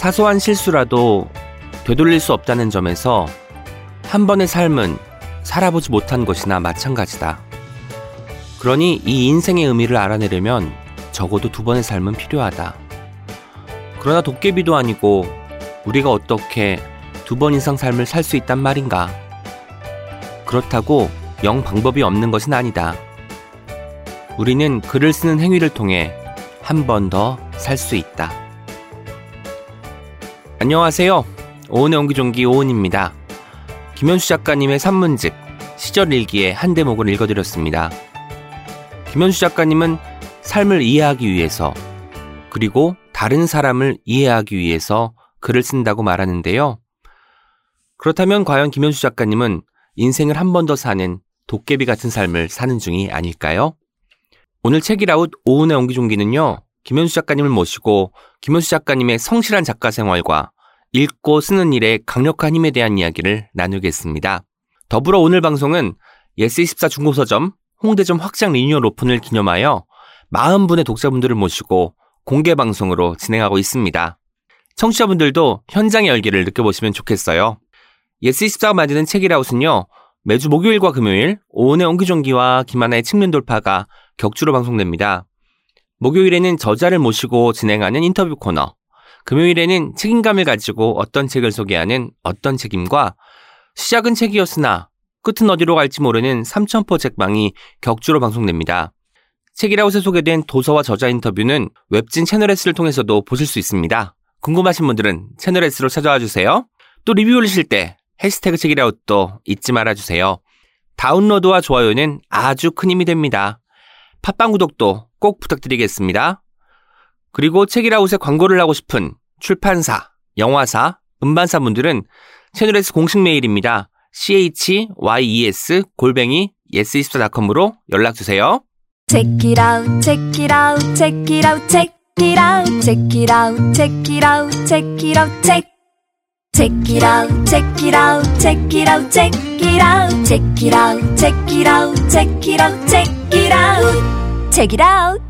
사소한 실수라도 되돌릴 수 없다는 점에서 한 번의 삶은 살아보지 못한 것이나 마찬가지다. 그러니 이 인생의 의미를 알아내려면 적어도 두 번의 삶은 필요하다. 그러나 도깨비도 아니고 우리가 어떻게 두 번 이상 삶을 살 수 있단 말인가? 그렇다고 영 방법이 없는 것은 아니다. 우리는 글을 쓰는 행위를 통해 한 번 더 살 수 있다. 안녕하세요. 오은의 옹기종기 오은입니다. 김현수 작가님의 산문집 시절 일기의 한 대목을 읽어드렸습니다. 김현수 작가님은 삶을 이해하기 위해서 그리고 다른 사람을 이해하기 위해서 글을 쓴다고 말하는데요. 그렇다면 과연 김현수 작가님은 인생을 한 번 더 사는 도깨비 같은 삶을 사는 중이 아닐까요? 오늘 책읽아웃 오은의 옹기종기는요. 김연수 작가님을 모시고 김연수 작가님의 성실한 작가 생활과 읽고 쓰는 일의 강력한 힘에 대한 이야기를 나누겠습니다. 더불어 오늘 방송은 예스24 중고서점 홍대점 확장 리뉴얼 오픈을 기념하여 40분의 독자분들을 모시고 공개 방송으로 진행하고 있습니다. 청취자분들도 현장의 열기를 느껴보시면 좋겠어요. 예스24가 만드는 책읽아웃은요, 매주 목요일과 금요일 오은의 옹기종기와 김하나의 측면 돌파가 격주로 방송됩니다. 목요일에는 저자를 모시고 진행하는 인터뷰 코너, 금요일에는 책임감을 가지고 어떤 책을 소개하는 어떤 책임과 시작은 책이었으나 끝은 어디로 갈지 모르는 삼천포 책방이 격주로 방송됩니다. 책이라웃에 소개된 도서와 저자 인터뷰는 웹진 채널 S를 통해서도 보실 수 있습니다. 궁금하신 분들은 채널 S로 찾아와 주세요. 또 리뷰 올리실 때 해시태그 책이라웃도 잊지 말아주세요. 다운로드와 좋아요는 아주 큰 힘이 됩니다. 팟빵 구독도 꼭 부탁드리겠습니다. 그리고 책이라웃에 광고를 하고 싶은 출판사, 영화사, 음반사 분들은 채널S 공식 메일입니다. chyes 골뱅이 yes24.com으로 연락 주세요. Check it out, check it out, check it out, check it out, check it out, check it out, check it out, check. Check it out, check it out, check it out, check it out, check it out, check it out, check it out, check it out, check it out.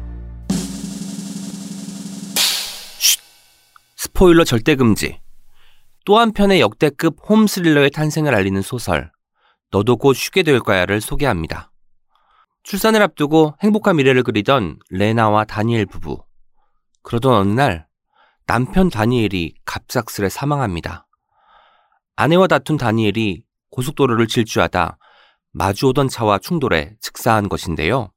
스포일러 절대 금지. 또 한편의 역대급 홈 스릴러의 탄생을 알리는 소설 너도 곧 쉬게 될 거야를 소개합니다. 출산을 앞두고 행복한 미래를 그리던 레나와 다니엘 부부. 그러던 어느 날 남편 다니엘이 갑작스레 사망합니다. 아내와 다툰 다니엘이 고속도로를 질주하다 마주오던 차와 충돌해 즉사한 것인데요.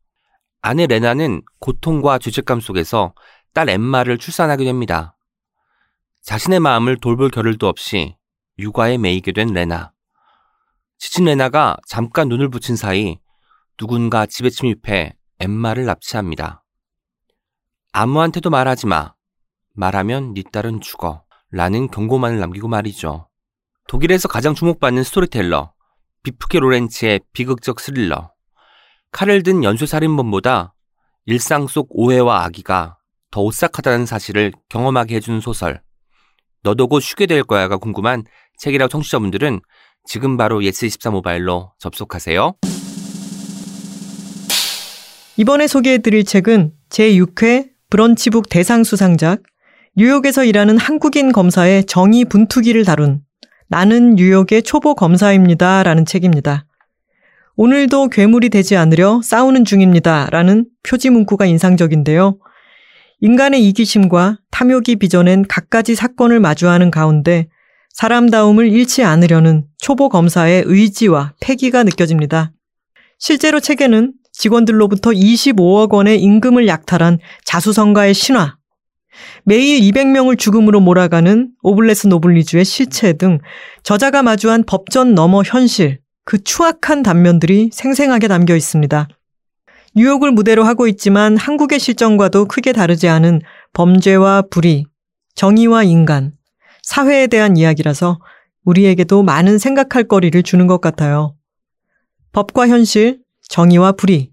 아내 레나는 고통과 죄책감 속에서 딸 엠마를 출산하게 됩니다. 자신의 마음을 돌볼 겨를도 없이 육아에 매이게 된 레나. 지친 레나가 잠깐 눈을 붙인 사이 누군가 집에 침입해 엠마를 납치합니다. 아무한테도 말하지 마. 말하면 네 딸은 죽어. 라는 경고만을 남기고 말이죠. 독일에서 가장 주목받는 스토리텔러, 비프케 로렌츠의 비극적 스릴러. 칼을 든 연쇄살인범보다 일상 속 오해와 악의가 더 오싹하다는 사실을 경험하게 해주는 소설. 너도 곧 쉬게 될 거야가 궁금한 책읽아웃 청취자분들은 지금 바로 예스24 모바일로 접속하세요. 이번에 소개해드릴 책은 제6회 브런치북 대상 수상작 뉴욕에서 일하는 한국인 검사의 정의 분투기를 다룬 나는 뉴욕의 초보 검사입니다 라는 책입니다. 오늘도 괴물이 되지 않으려 싸우는 중입니다 라는 표지 문구가 인상적인데요. 인간의 이기심과 탐욕이 빚어낸 갖가지 사건을 마주하는 가운데 사람다움을 잃지 않으려는 초보 검사의 의지와 패기가 느껴집니다. 실제로 책에는 직원들로부터 25억 원의 임금을 약탈한 자수성가의 신화, 매일 200명을 죽음으로 몰아가는 오블레스 노블리주의 실체 등 저자가 마주한 법전 너머 현실, 그 추악한 단면들이 생생하게 담겨 있습니다. 뉴욕을 무대로 하고 있지만 한국의 실정과도 크게 다르지 않은 범죄와 불의, 정의와 인간, 사회에 대한 이야기라서 우리에게도 많은 생각할 거리를 주는 것 같아요. 법과 현실, 정의와 불의,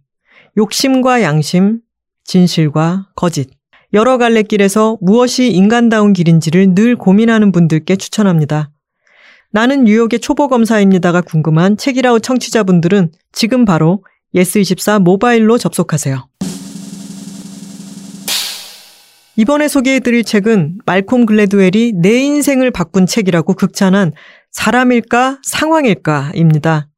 욕심과 양심, 진실과 거짓. 여러 갈래 길에서 무엇이 인간다운 길인지를 늘 고민하는 분들께 추천합니다. 나는 뉴욕의 초보 검사입니다가 궁금한 책이라우 청취자분들은 지금 바로 예스24 모바일로 접속하세요. 이번에 소개해드릴 책은 말콤 글래드웰이 내 인생을 바꾼 책이라고 극찬한 사람일까 상황일까입니다.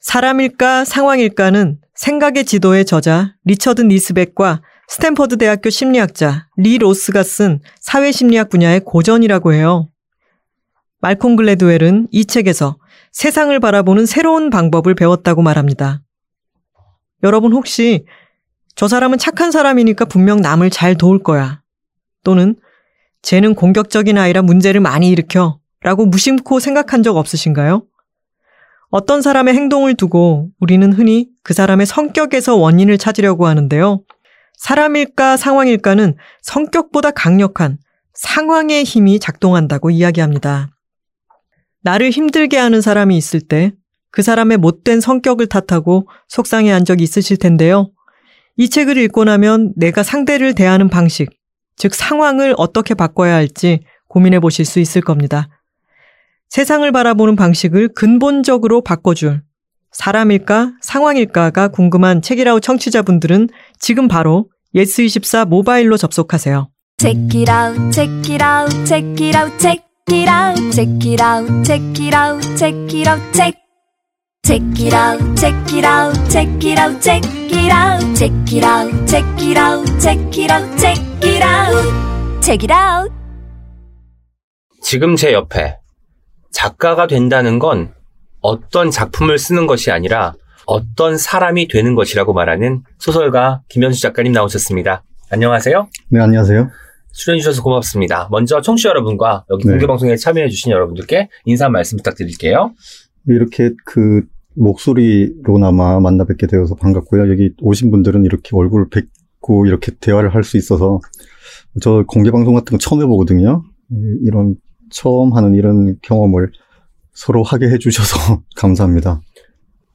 사람일까 상황일까는 생각의 지도의 저자 리처드 니스벳과 스탠퍼드 대학교 심리학자 리 로스가 쓴 사회심리학 분야의 고전이라고 해요. 말콤 글래드웰은 이 책에서 세상을 바라보는 새로운 방법을 배웠다고 말합니다. 여러분 혹시 저 사람은 착한 사람이니까 분명 남을 잘 도울 거야. 또는 쟤는 공격적인 아이라 문제를 많이 일으켜 라고 무심코 생각한 적 없으신가요? 어떤 사람의 행동을 두고 우리는 흔히 그 사람의 성격에서 원인을 찾으려고 하는데요. 사람일까 상황일까는 성격보다 강력한 상황의 힘이 작동한다고 이야기합니다. 나를 힘들게 하는 사람이 있을 때 그 사람의 못된 성격을 탓하고 속상해 한 적이 있으실 텐데요. 이 책을 읽고 나면 내가 상대를 대하는 방식, 즉 상황을 어떻게 바꿔야 할지 고민해 보실 수 있을 겁니다. 세상을 바라보는 방식을 근본적으로 바꿔줄 사람일까 상황일까가 궁금한 책이라우 청취자분들은 지금 바로 예스24 모바일로 접속하세요. Check it out, check it out, check it out, check it out, check it out, check it out, check it out, check. Check it out, check it out, check it out, check it out, check it out, check it out, check it out, check it out, check it out. 지금 제 옆에 작가가 된다는 건 어떤 작품을 쓰는 것이 아니라 어떤 사람이 되는 것이라고 말하는 소설가 김현수 작가님 나오셨습니다. 안녕하세요. 네, 안녕하세요. 출연해주셔서 고맙습니다. 먼저 청취자 여러분과 여기 네. 공개방송에 참여해주신 여러분들께 인사 말씀 부탁드릴게요. 이렇게 그 목소리로나마 만나 뵙게 되어서 반갑고요. 여기 오신 분들은 이렇게 얼굴을 뵙고 이렇게 대화를 할 수 있어서 저 공개 방송 같은 거 처음 해보거든요. 이- 이런 처음 하는 이런 경험을 서로 하게 해주셔서 감사합니다.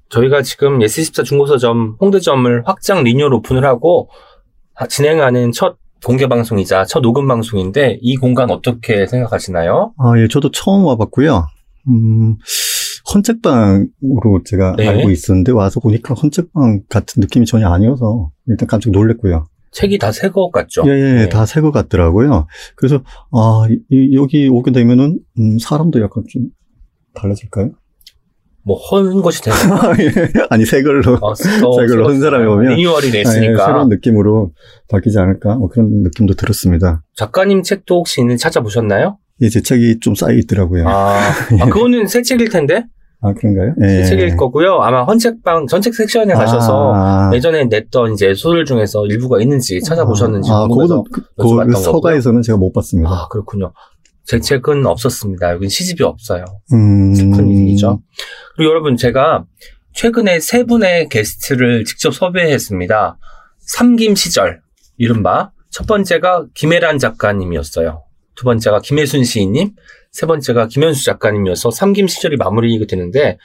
저희가 지금 예스24 중고서점 홍대점을 확장 리뉴얼 오픈을 하고 하- 진행하는 첫 공개 방송이자 첫 녹음 방송인데 이 공간 어떻게 생각하시나요? 아, 예, 저도 처음 와봤고요. 음, 헌책방으로 제가 네. 알고 있었는데 와서 보니까 헌책방 같은 느낌이 전혀 아니어서 일단 깜짝 놀랐고요. 책이 다 새 것 같죠? 예, 예, 네. 다 새 것 같더라고요. 그래서, 아, 이- 여기 오게 되면은, 음, 사람도 약간 좀 달라질까요? 뭐 헌 것이 되는 예. 아니, 새 걸로. 어, 새 걸로 헌 사람이 오면. 리뉴얼이 아, 예, 됐으니까 새로운 느낌으로 바뀌지 않을까? 뭐 그런 느낌도 들었습니다. 작가님 책도 혹시 있는 찾아보셨나요? 예, 제 책이 좀 쌓여 있더라고요. 아, 아, 아, 그거는 새 책일 텐데 그런가요? 새 예. 책일 거고요. 아마 헌책방 전책 섹션에 가셔서 아, 예전에 냈던 이제 소설 중에서 일부가 있는지 찾아보셨는지 아, 궁금해서 그거는, 그, 그. 서가에서는 제가 못 봤습니다. 아 그렇군요. 제 책은 없었습니다. 여긴 시집이 없어요. 음. 큰 일이죠. 그리고 여러분 제가 최근에 세 분의 게스트를 직접 섭외했습니다. 삼김 시절 이른바 첫 번째가 김혜란 작가님이었어요. 두 번째가 김혜순 시인님, 세 번째가 김현수 작가님이어서 삼김 시절이 마무리가 되는데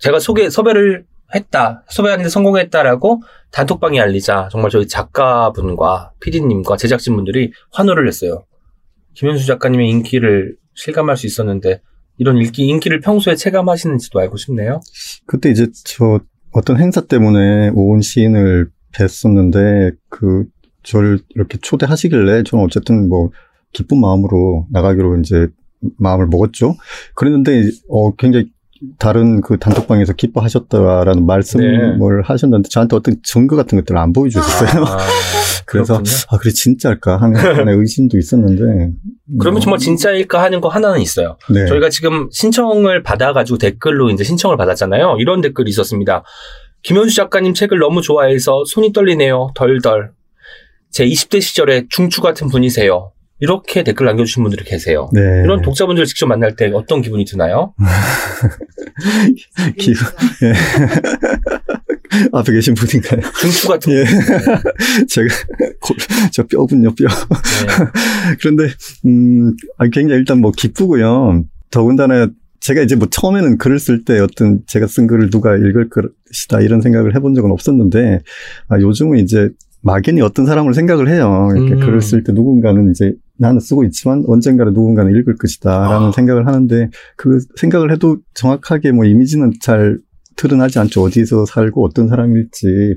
제가 소개 섭외를 했다, 섭외하는데 성공했다라고 단톡방에 알리자 정말 저희 작가분과 PD님과 제작진분들이 환호를 했어요. 김현수 작가님의 인기를 실감할 수 있었는데 이런 인기, 인기를 평소에 체감하시는지도 알고 싶네요. 그때 이제 저 어떤 행사 때문에 오은 시인을 뵀었는데 그 저를 이렇게 초대하시길래 저는 어쨌든 뭐 기쁜 마음으로 나가기로 이제 마음을 먹었죠. 그랬는데 어 굉장히 다른 그 단톡방에서 기뻐하셨다라는 말씀을 네. 하셨는데 저한테 어떤 증거 같은 것들을 안 보여주셨어요. 아, 그래서 그렇군요. 아 그래 진짜일까 하는 의심도 있었는데 그러면 어, 정말 진짜일까 하는 거 하나는 있어요. 네. 저희가 지금 신청을 받아가지고 댓글로 이제 신청을 받았잖아요. 이런 댓글이 있었습니다. 김현수 작가님 책을 너무 좋아해서 손이 떨리네요. 덜덜. 제 20대 시절에 중추 같은 분이세요. 이렇게 댓글 남겨주신 분들이 계세요. 네. 이런 독자분들 직접 만날 때 어떤 기분이 드나요? 기- 예. 앞에 계신 분인가요? 중추 같은 예. 분. 제가 골- 저 뼈군요 뼈. 네. 그런데 음 아니, 굉장히 일단 뭐 기쁘고요. 더군다나 제가 이제 뭐 처음에는 글을 쓸 때 어떤 제가 쓴 글을 누가 읽을 것이다 이런 생각을 해본 적은 없었는데 아, 요즘은 이제 막연히 어떤 사람을 생각을 해요. 이렇게 음. 글을 쓸 때 누군가는 이제 나는 쓰고 있지만 언젠가는 누군가는 읽을 것이다라는 아. 생각을 하는데 그 생각을 해도 정확하게 뭐 이미지는 잘 드러나지 않죠. 어디서 살고 어떤 사람일지.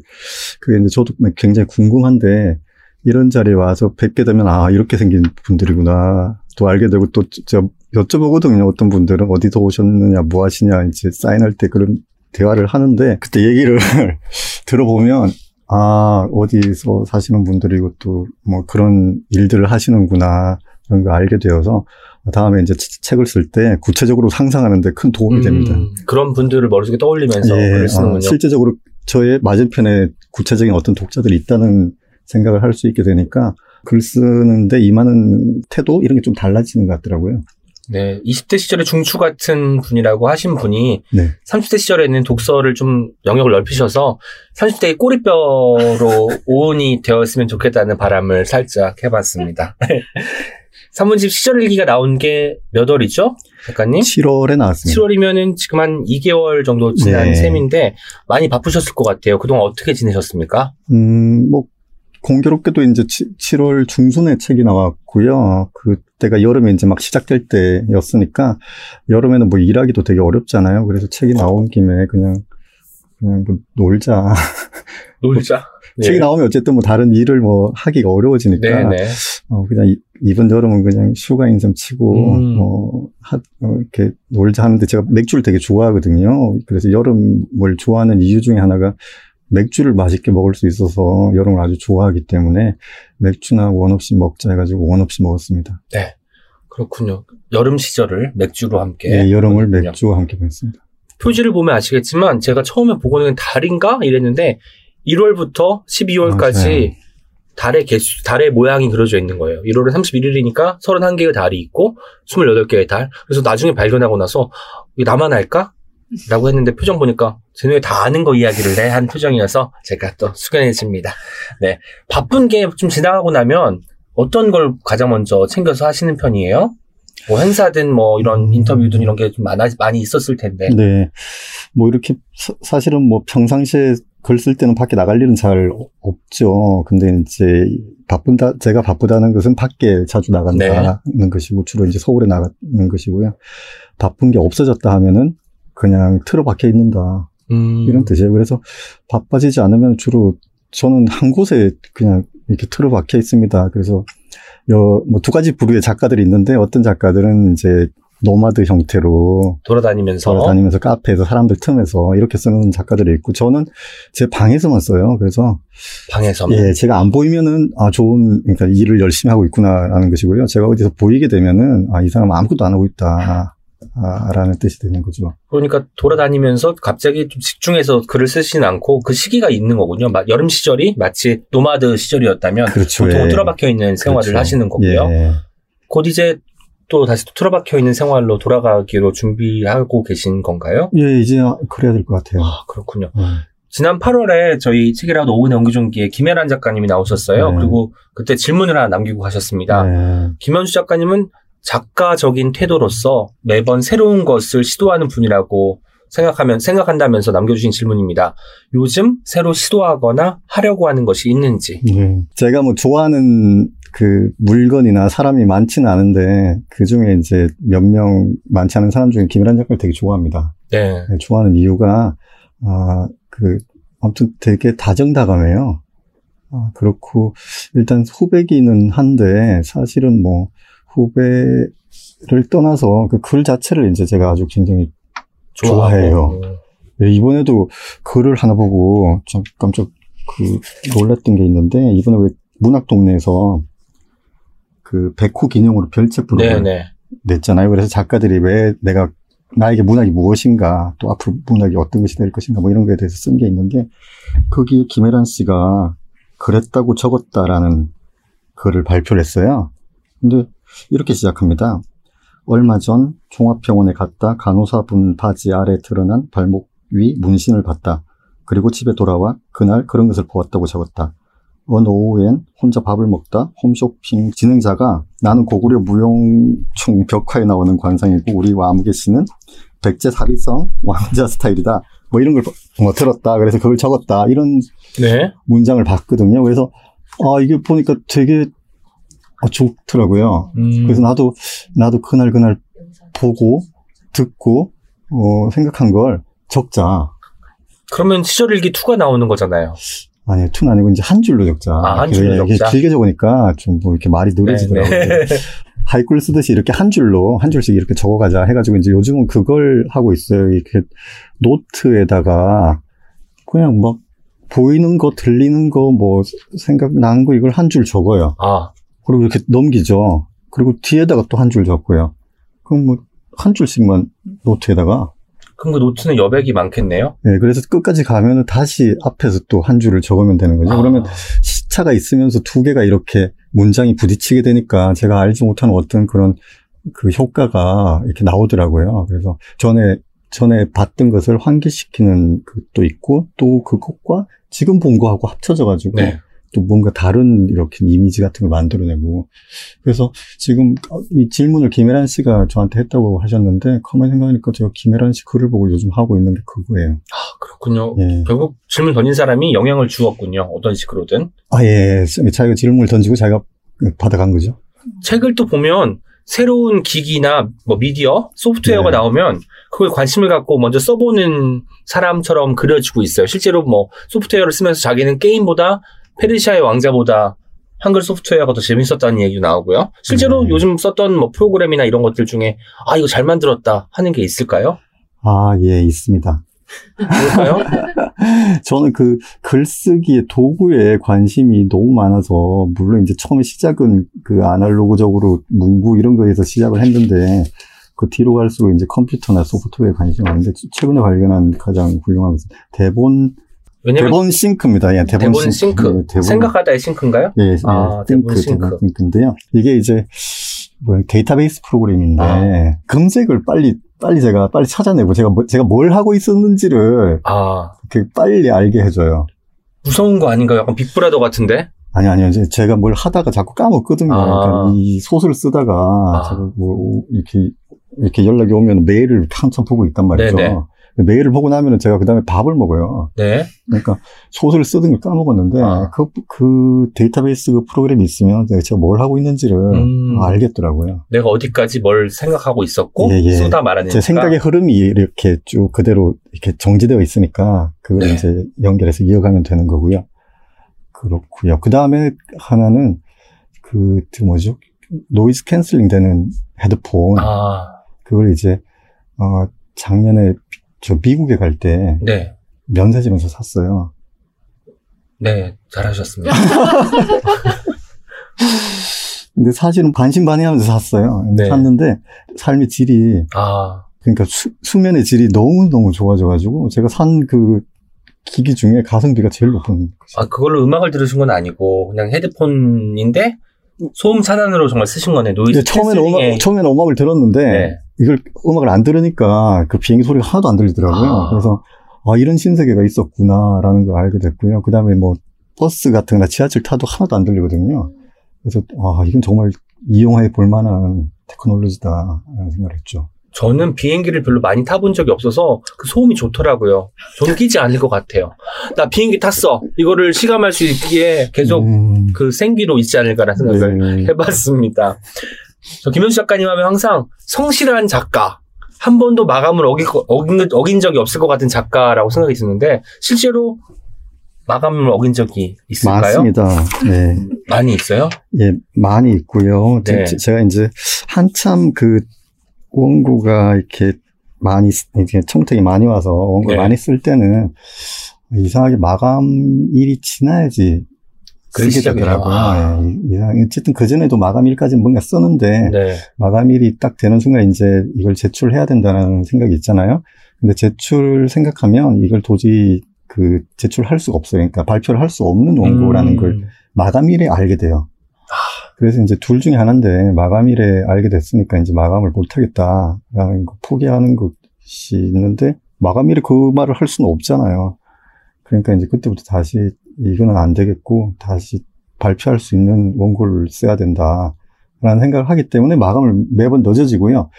그게 이제 저도 굉장히 궁금한데 이런 자리에 와서 뵙게 되면 아 이렇게 생긴 분들이구나 또 알게 되고 또저 여쭤보거든요 어떤 분들은 어디서 오셨느냐 뭐 하시냐 이제 사인할 때 그런 대화를 하는데 그때 얘기를 들어보면 아 어디서 사시는 분들이고 또 뭐 그런 일들을 하시는구나 그런 거 알게 되어서 다음에 이제 치- 책을 쓸 때 구체적으로 상상하는데 큰 도움이 됩니다. 음, 그런 분들을 머릿속에 떠올리면서 예. 어, 실제적으로 저의 맞은편에 구체적인 어떤 독자들이 있다는 생각을 할 수 있게 되니까 글 쓰는데 임하는 태도 이런 게 좀 달라지는 것 같더라고요. 네, 20대 시절에 중추 같은 분이라고 하신 분이 네. 30대 시절에는 독서를 좀 영역을 넓히셔서 30대의 꼬리뼈로 오온이 되었으면 좋겠다는 바람을 살짝 해봤습니다. 산문집 시절 일기가 나온 게 몇 월이죠? 작가님? 7월에 나왔습니다. 7월이면은 지금 한 2개월 정도 지난 네. 셈인데 많이 바쁘셨을 것 같아요. 그동안 어떻게 지내셨습니까? 음, 뭐 공교롭게도 이제 7, 월 중순에 책이 나왔고요. 그때가 여름에 이제 막 시작될 때였으니까 여름에는 뭐 일하기도 되게 어렵잖아요. 그래서 책이 나온 김에 그냥 그냥 뭐 놀자. 놀자. 책이 나오면 어쨌든 뭐 다른 일을 뭐 하기가 어려워지니까 네네. 어, 그냥 이, 이번 여름은 그냥 휴가 인생 치고, 음. 어, 하, 어, 이렇게 놀자 하는데 제가 맥주를 되게 좋아하거든요. 그래서 여름을 좋아하는 이유 중에 하나가 맥주를 맛있게 먹을 수 있어서 여름을 아주 좋아하기 때문에 맥주나 원 없이 먹자 해가지고 원 없이 먹었습니다. 그렇군요. 여름 시절을 맥주로 함께. 예, 여름을 보냈군요. 맥주와 함께 보냈습니다. 표지를 보면 아시겠지만 제가 처음에 보고는 달인가 이랬는데 1월부터 12월까지 맞아요. 달의 개수, 달의 모양이 그려져 있는 거예요. 1월은 31일이니까 31개의 달이 있고 28개의 달. 그래서 나중에 발견하고 나서 나만 알까? 라고 했는데 표정 보니까 제 눈에 다 아는 거 이야기를 해 한 표정이어서 제가 또 숙연해집니다. 네. 바쁜 게 좀 지나가고 나면 어떤 걸 가장 먼저 챙겨서 하시는 편이에요? 뭐 행사든 뭐 이런 음. 인터뷰든 이런 게 좀 많아, 많이 있었을 텐데. 네. 뭐 이렇게 사, 실은뭐 평상시에 글 쓸 때는 밖에 나갈 일은 잘 없죠. 근데 이제 바쁜다, 제가 바쁘다는 것은 밖에 자주 나간다는 것이고 주로 이제 서울에 나가는 것이고요. 바쁜 게 없어졌다 하면은 그냥 틀어 박혀 있는다. 음. 이런 뜻이에요. 그래서 바빠지지 않으면 주로 저는 한 곳에 그냥 이렇게 틀어 박혀 있습니다. 그래서 뭐 두 가지 부류의 작가들이 있는데 어떤 작가들은 이제 노마드 형태로 돌아다니면서 돌아다니면서 카페에서 사람들 틈에서 이렇게 쓰는 작가들이 있고 저는 제 방에서만 써요. 그래서 방에서만. 예, 제가 안 보이면은 아 좋은 그러니까 일을 열심히 하고 있구나라는 것이고요. 제가 어디서 보이게 되면은 아 이 사람 아무것도 안 하고 있다. 아, 라는 뜻이 되는 거죠. 그러니까 돌아다니면서 갑자기 좀 집중해서 글을 쓰시는 않고 그 시기가 있는 거군요. 마- 여름 시절이 마치 노마드 시절이었다면 그렇죠. 보통 예. 틀어박혀 있는 생활을 그렇죠. 하시는 거고요. 예. 곧 이제 또 다시 또 틀어박혀 있는 생활로 돌아가기로 준비하고 계신 건가요? 예, 이제 그래야 될 것 같아요. 아, 그렇군요. 예. 지난 8월에 저희 책이라도 오은의 옹기종기에 김혜란 작가님이 나오셨어요. 네. 그리고 그때 질문을 하나 남기고 가셨습니다. 예. 김현수 작가님은 작가적인 태도로서 매번 새로운 것을 시도하는 분이라고 생각하면 생각한다면서 남겨주신 질문입니다. 요즘 새로 시도하거나 하려고 하는 것이 있는지. 네. 제가 뭐 좋아하는 그 물건이나 사람이 많지는 않은데 그 중에 이제 몇 명 많지 않은 사람 중에 김일한 작가를 되게 좋아합니다. 네. 네, 좋아하는 이유가 아그 아무튼 되게 다정다감해요. 아, 그렇고 일단 후배기는 한데 사실은 뭐 후배를 떠나서 그 글 자체를 이제 제가 아주 굉장히. 좋아해요. 네, 이번에도 글을 하나 보고 좀 깜짝 그 놀랐던 게 있는데 이번에 왜 문학 동네에서 그 백호 기념으로 별책 프로그램 네네. 냈잖아요. 그래서 작가들이 왜 내가 나에게 문학이 무엇인가 또 앞으로 문학이 어떤 것이 될 것인가 뭐 이런 거에 대해서 쓴 게 있는데 거기에 김혜란 씨가 그랬다고 적었다라는 글을 발표를 했어요. 근데 이렇게 시작합니다. 얼마 전 종합병원에 갔다 간호사분 바지 아래 드러난 발목 위 문신을 봤다. 그리고 집에 돌아와 그날 그런 것을 보았다고 적었다. 어느 오후엔 혼자 밥을 먹다 홈쇼핑 진행자가 나는 고구려 무용총 벽화에 나오는 관상이고 우리와 아무개 씨는 백제 사비성 왕자 스타일이다. 뭐 이런 걸 뭐 들었다. 그래서 그걸 적었다. 이런 네. 문장을 봤거든요. 그래서 아 이게 보니까 되게 아, 좋더라고요. 음, 그래서 나도 나도 그날 그날 보고 듣고 어, 생각한 걸 적자. 그러면 시절일기 2가 나오는 거잖아요. 아니, 투는 아니고 이제 한 줄로 적자. 아, 한 줄로 적자? 길게 적으니까 좀 뭐 이렇게 말이 느려지더라고요. 네, 네. 하이꿀 쓰듯이 이렇게 한 줄로, 한 줄씩 이렇게 적어가자 해가지고 이제 요즘은 그걸 하고 있어요. 이렇게 노트에다가 그냥 막 보이는 거, 들리는 거, 뭐 생각나는 거 이걸 한 줄 적어요. 아, 그리고 이렇게 넘기죠. 그리고 뒤에다가 또 한 줄 적고요. 그럼 뭐 한 줄씩만 노트에다가 그럼 그 노트는 여백이 많겠네요. 네, 그래서 끝까지 가면은 다시 앞에서 또 한 줄을 적으면 되는 거죠. 아, 그러면 시차가 있으면서 두 개가 이렇게 문장이 부딪히게 되니까 제가 알지 못하는 어떤 그런 그 효과가 이렇게 나오더라고요. 그래서 전에 전에 봤던 것을 환기시키는 것도 있고 또 그것과 지금 본 거하고 합쳐져 가지고 네. 또 뭔가 다른 이렇게 이미지 같은 걸 만들어내고 그래서 지금 이 질문을 김혜란 씨가 저한테 했다고 하셨는데 가만히 생각하니까 제가 김혜란 씨 글을 보고 요즘 하고 있는 게 그거예요. 아, 그렇군요. 예. 결국 질문 던진 사람이 영향을 주었군요. 어떤 식으로든. 아, 예. 자기가 질문을 던지고 자기가 받아간 거죠. 책을 또 보면 새로운 기기나 뭐 미디어, 소프트웨어가 네. 나오면 그걸 관심을 갖고 먼저 써보는 사람처럼 그려지고 있어요. 실제로 뭐 소프트웨어를 쓰면서 자기는 게임보다 페르시아의 왕자보다 한글 소프트웨어가 더 재밌었다는 얘기도 나오고요. 실제로 네. 요즘 썼던 뭐 프로그램이나 이런 것들 중에 아 이거 잘 만들었다 하는 게 있을까요? 아, 예, 있습니다. 뭘까요? 저는 그 글쓰기의 도구에 관심이 너무 많아서, 물론 이제 처음에 시작은 그 아날로그적으로 문구 이런 거에서 시작을 했는데, 그 뒤로 갈수록 이제 컴퓨터나 소프트웨어에 관심이 많은데, 최근에 발견한 가장 훌륭한 것은 DEVON, DEVONthink입니다. 예, DEVON, DEVONthink. 예, DEVON- 생각하다의 think인가요? 예, 아, 예, DEVONthink, think. DEVON think인데요. 이게 이제 뭐 데이터베이스 프로그램인데 아. 검색을 빨리 빨리 제가 빨리 찾아내고 제가 뭐, 제가 뭘 하고 있었는지를 아 이렇게 빨리 알게 해줘요. 무서운 거 아닌가요? 약간 Big Brother 같은데? 아니 아니요, 이제 제가 뭘 하다가 자꾸 까먹거든요. 아. 그러니까 이 소설 쓰다가 아. 제가 뭐 이렇게 이렇게 연락이 오면 메일을 한참 보고 있단 말이죠. 네네. 메일을 보고 나면은 제가 그 다음에 밥을 먹어요. 네. 그러니까 소설을 쓰던 걸 까먹었는데 아. 그, 그 데이터베이스 그 프로그램이 있으면 제가 뭘 하고 있는지를 음. 알겠더라고요. 내가 어디까지 뭘 생각하고 있었고 예, 예. 쏟아 말하니까 제 생각의 흐름이 이렇게 쭉 그대로 이렇게 정지되어 있으니까 그걸 네. 이제 연결해서 이어가면 되는 거고요. 그렇고요. 그 다음에 하나는 그, 그 뭐죠? noise canceling 되는 헤드폰. 아, 그걸 이제 어 작년에 저 미국에 갈때 네. 면세점에서 샀어요. 네, 잘하셨습니다. 근데 사실은 반신반의하면서 샀어요. 근데 네. 샀는데 삶의 질이 아, 그러니까 수, 수면의 질이 너무 너무 좋아져가지고 제가 산 그 기기 중에 가성비가 제일 높은 거죠. 아, 그걸로 음악을 들으신 건 아니고 그냥 헤드폰인데 소음 차단으로 정말 쓰신 거네. 노이즈 근데 처음에는. 음악, 처음에는 음악을 들었는데 네. 이걸 음악을 안 들으니까 그 비행기 소리가 하나도 안 들리더라고요. 아. 그래서 아 이런 신세계가 있었구나라는 걸 알게 됐고요. 그 다음에 뭐 버스 같은 거나 지하철 타도 하나도 안 들리거든요. 그래서 아 이건 정말 이용해 볼 만한 테크놀로지다라는 생각을 했죠. 저는 비행기를 별로 많이 타본 적이 없어서 그 소음이 좋더라고요. 저는 끼지 않을 것 같아요. 나 비행기 탔어. 이거를 시감할 수 있기에 계속 음, 그 생기로 있지 않을까라는 생각을 네. 해봤습니다. 저 김현수 작가님 하면 항상 성실한 작가, 한 번도 마감을 어기, 어긴, 어긴 적이 없을 것 같은 작가라고 생각이 드는데 실제로 마감을 어긴 적이 있을까요? 많습니다. 네. 많이 있어요? 예, 많이 있고요. 제- 네. 제- 제가 이제 한참 그 원고가 이렇게 많이, 쓰- 이렇게 청택이 많이 와서 원고 네. 많이 쓸 때는 이상하게 마감일이 지나야지 시작이에요. 되더라고요. 아. 예, 이상, 어쨌든 그전에도 마감일까지는 뭔가 썼는데 네. 마감일이 딱 되는 순간 이제 이걸 제출해야 된다는 생각이 있잖아요. 근데 제출 생각하면 이걸 도저히 그 제출할 수가 없어요. 그러니까 발표를 할 수 없는 원고라는 음. 걸 마감일에 알게 돼요. 그래서 이제 둘 중에 하나인데 마감일에 알게 됐으니까 이제 마감을 못 하겠다라는 거 포기하는 것이 있는데 마감일에 그 말을 할 수는 없잖아요. 그러니까 이제 그때부터 다시 이거는 안 되겠고 다시 발표할 수 있는 원고를 써야 된다 라는 생각을 하기 때문에 마감을 매번 늦어지고요.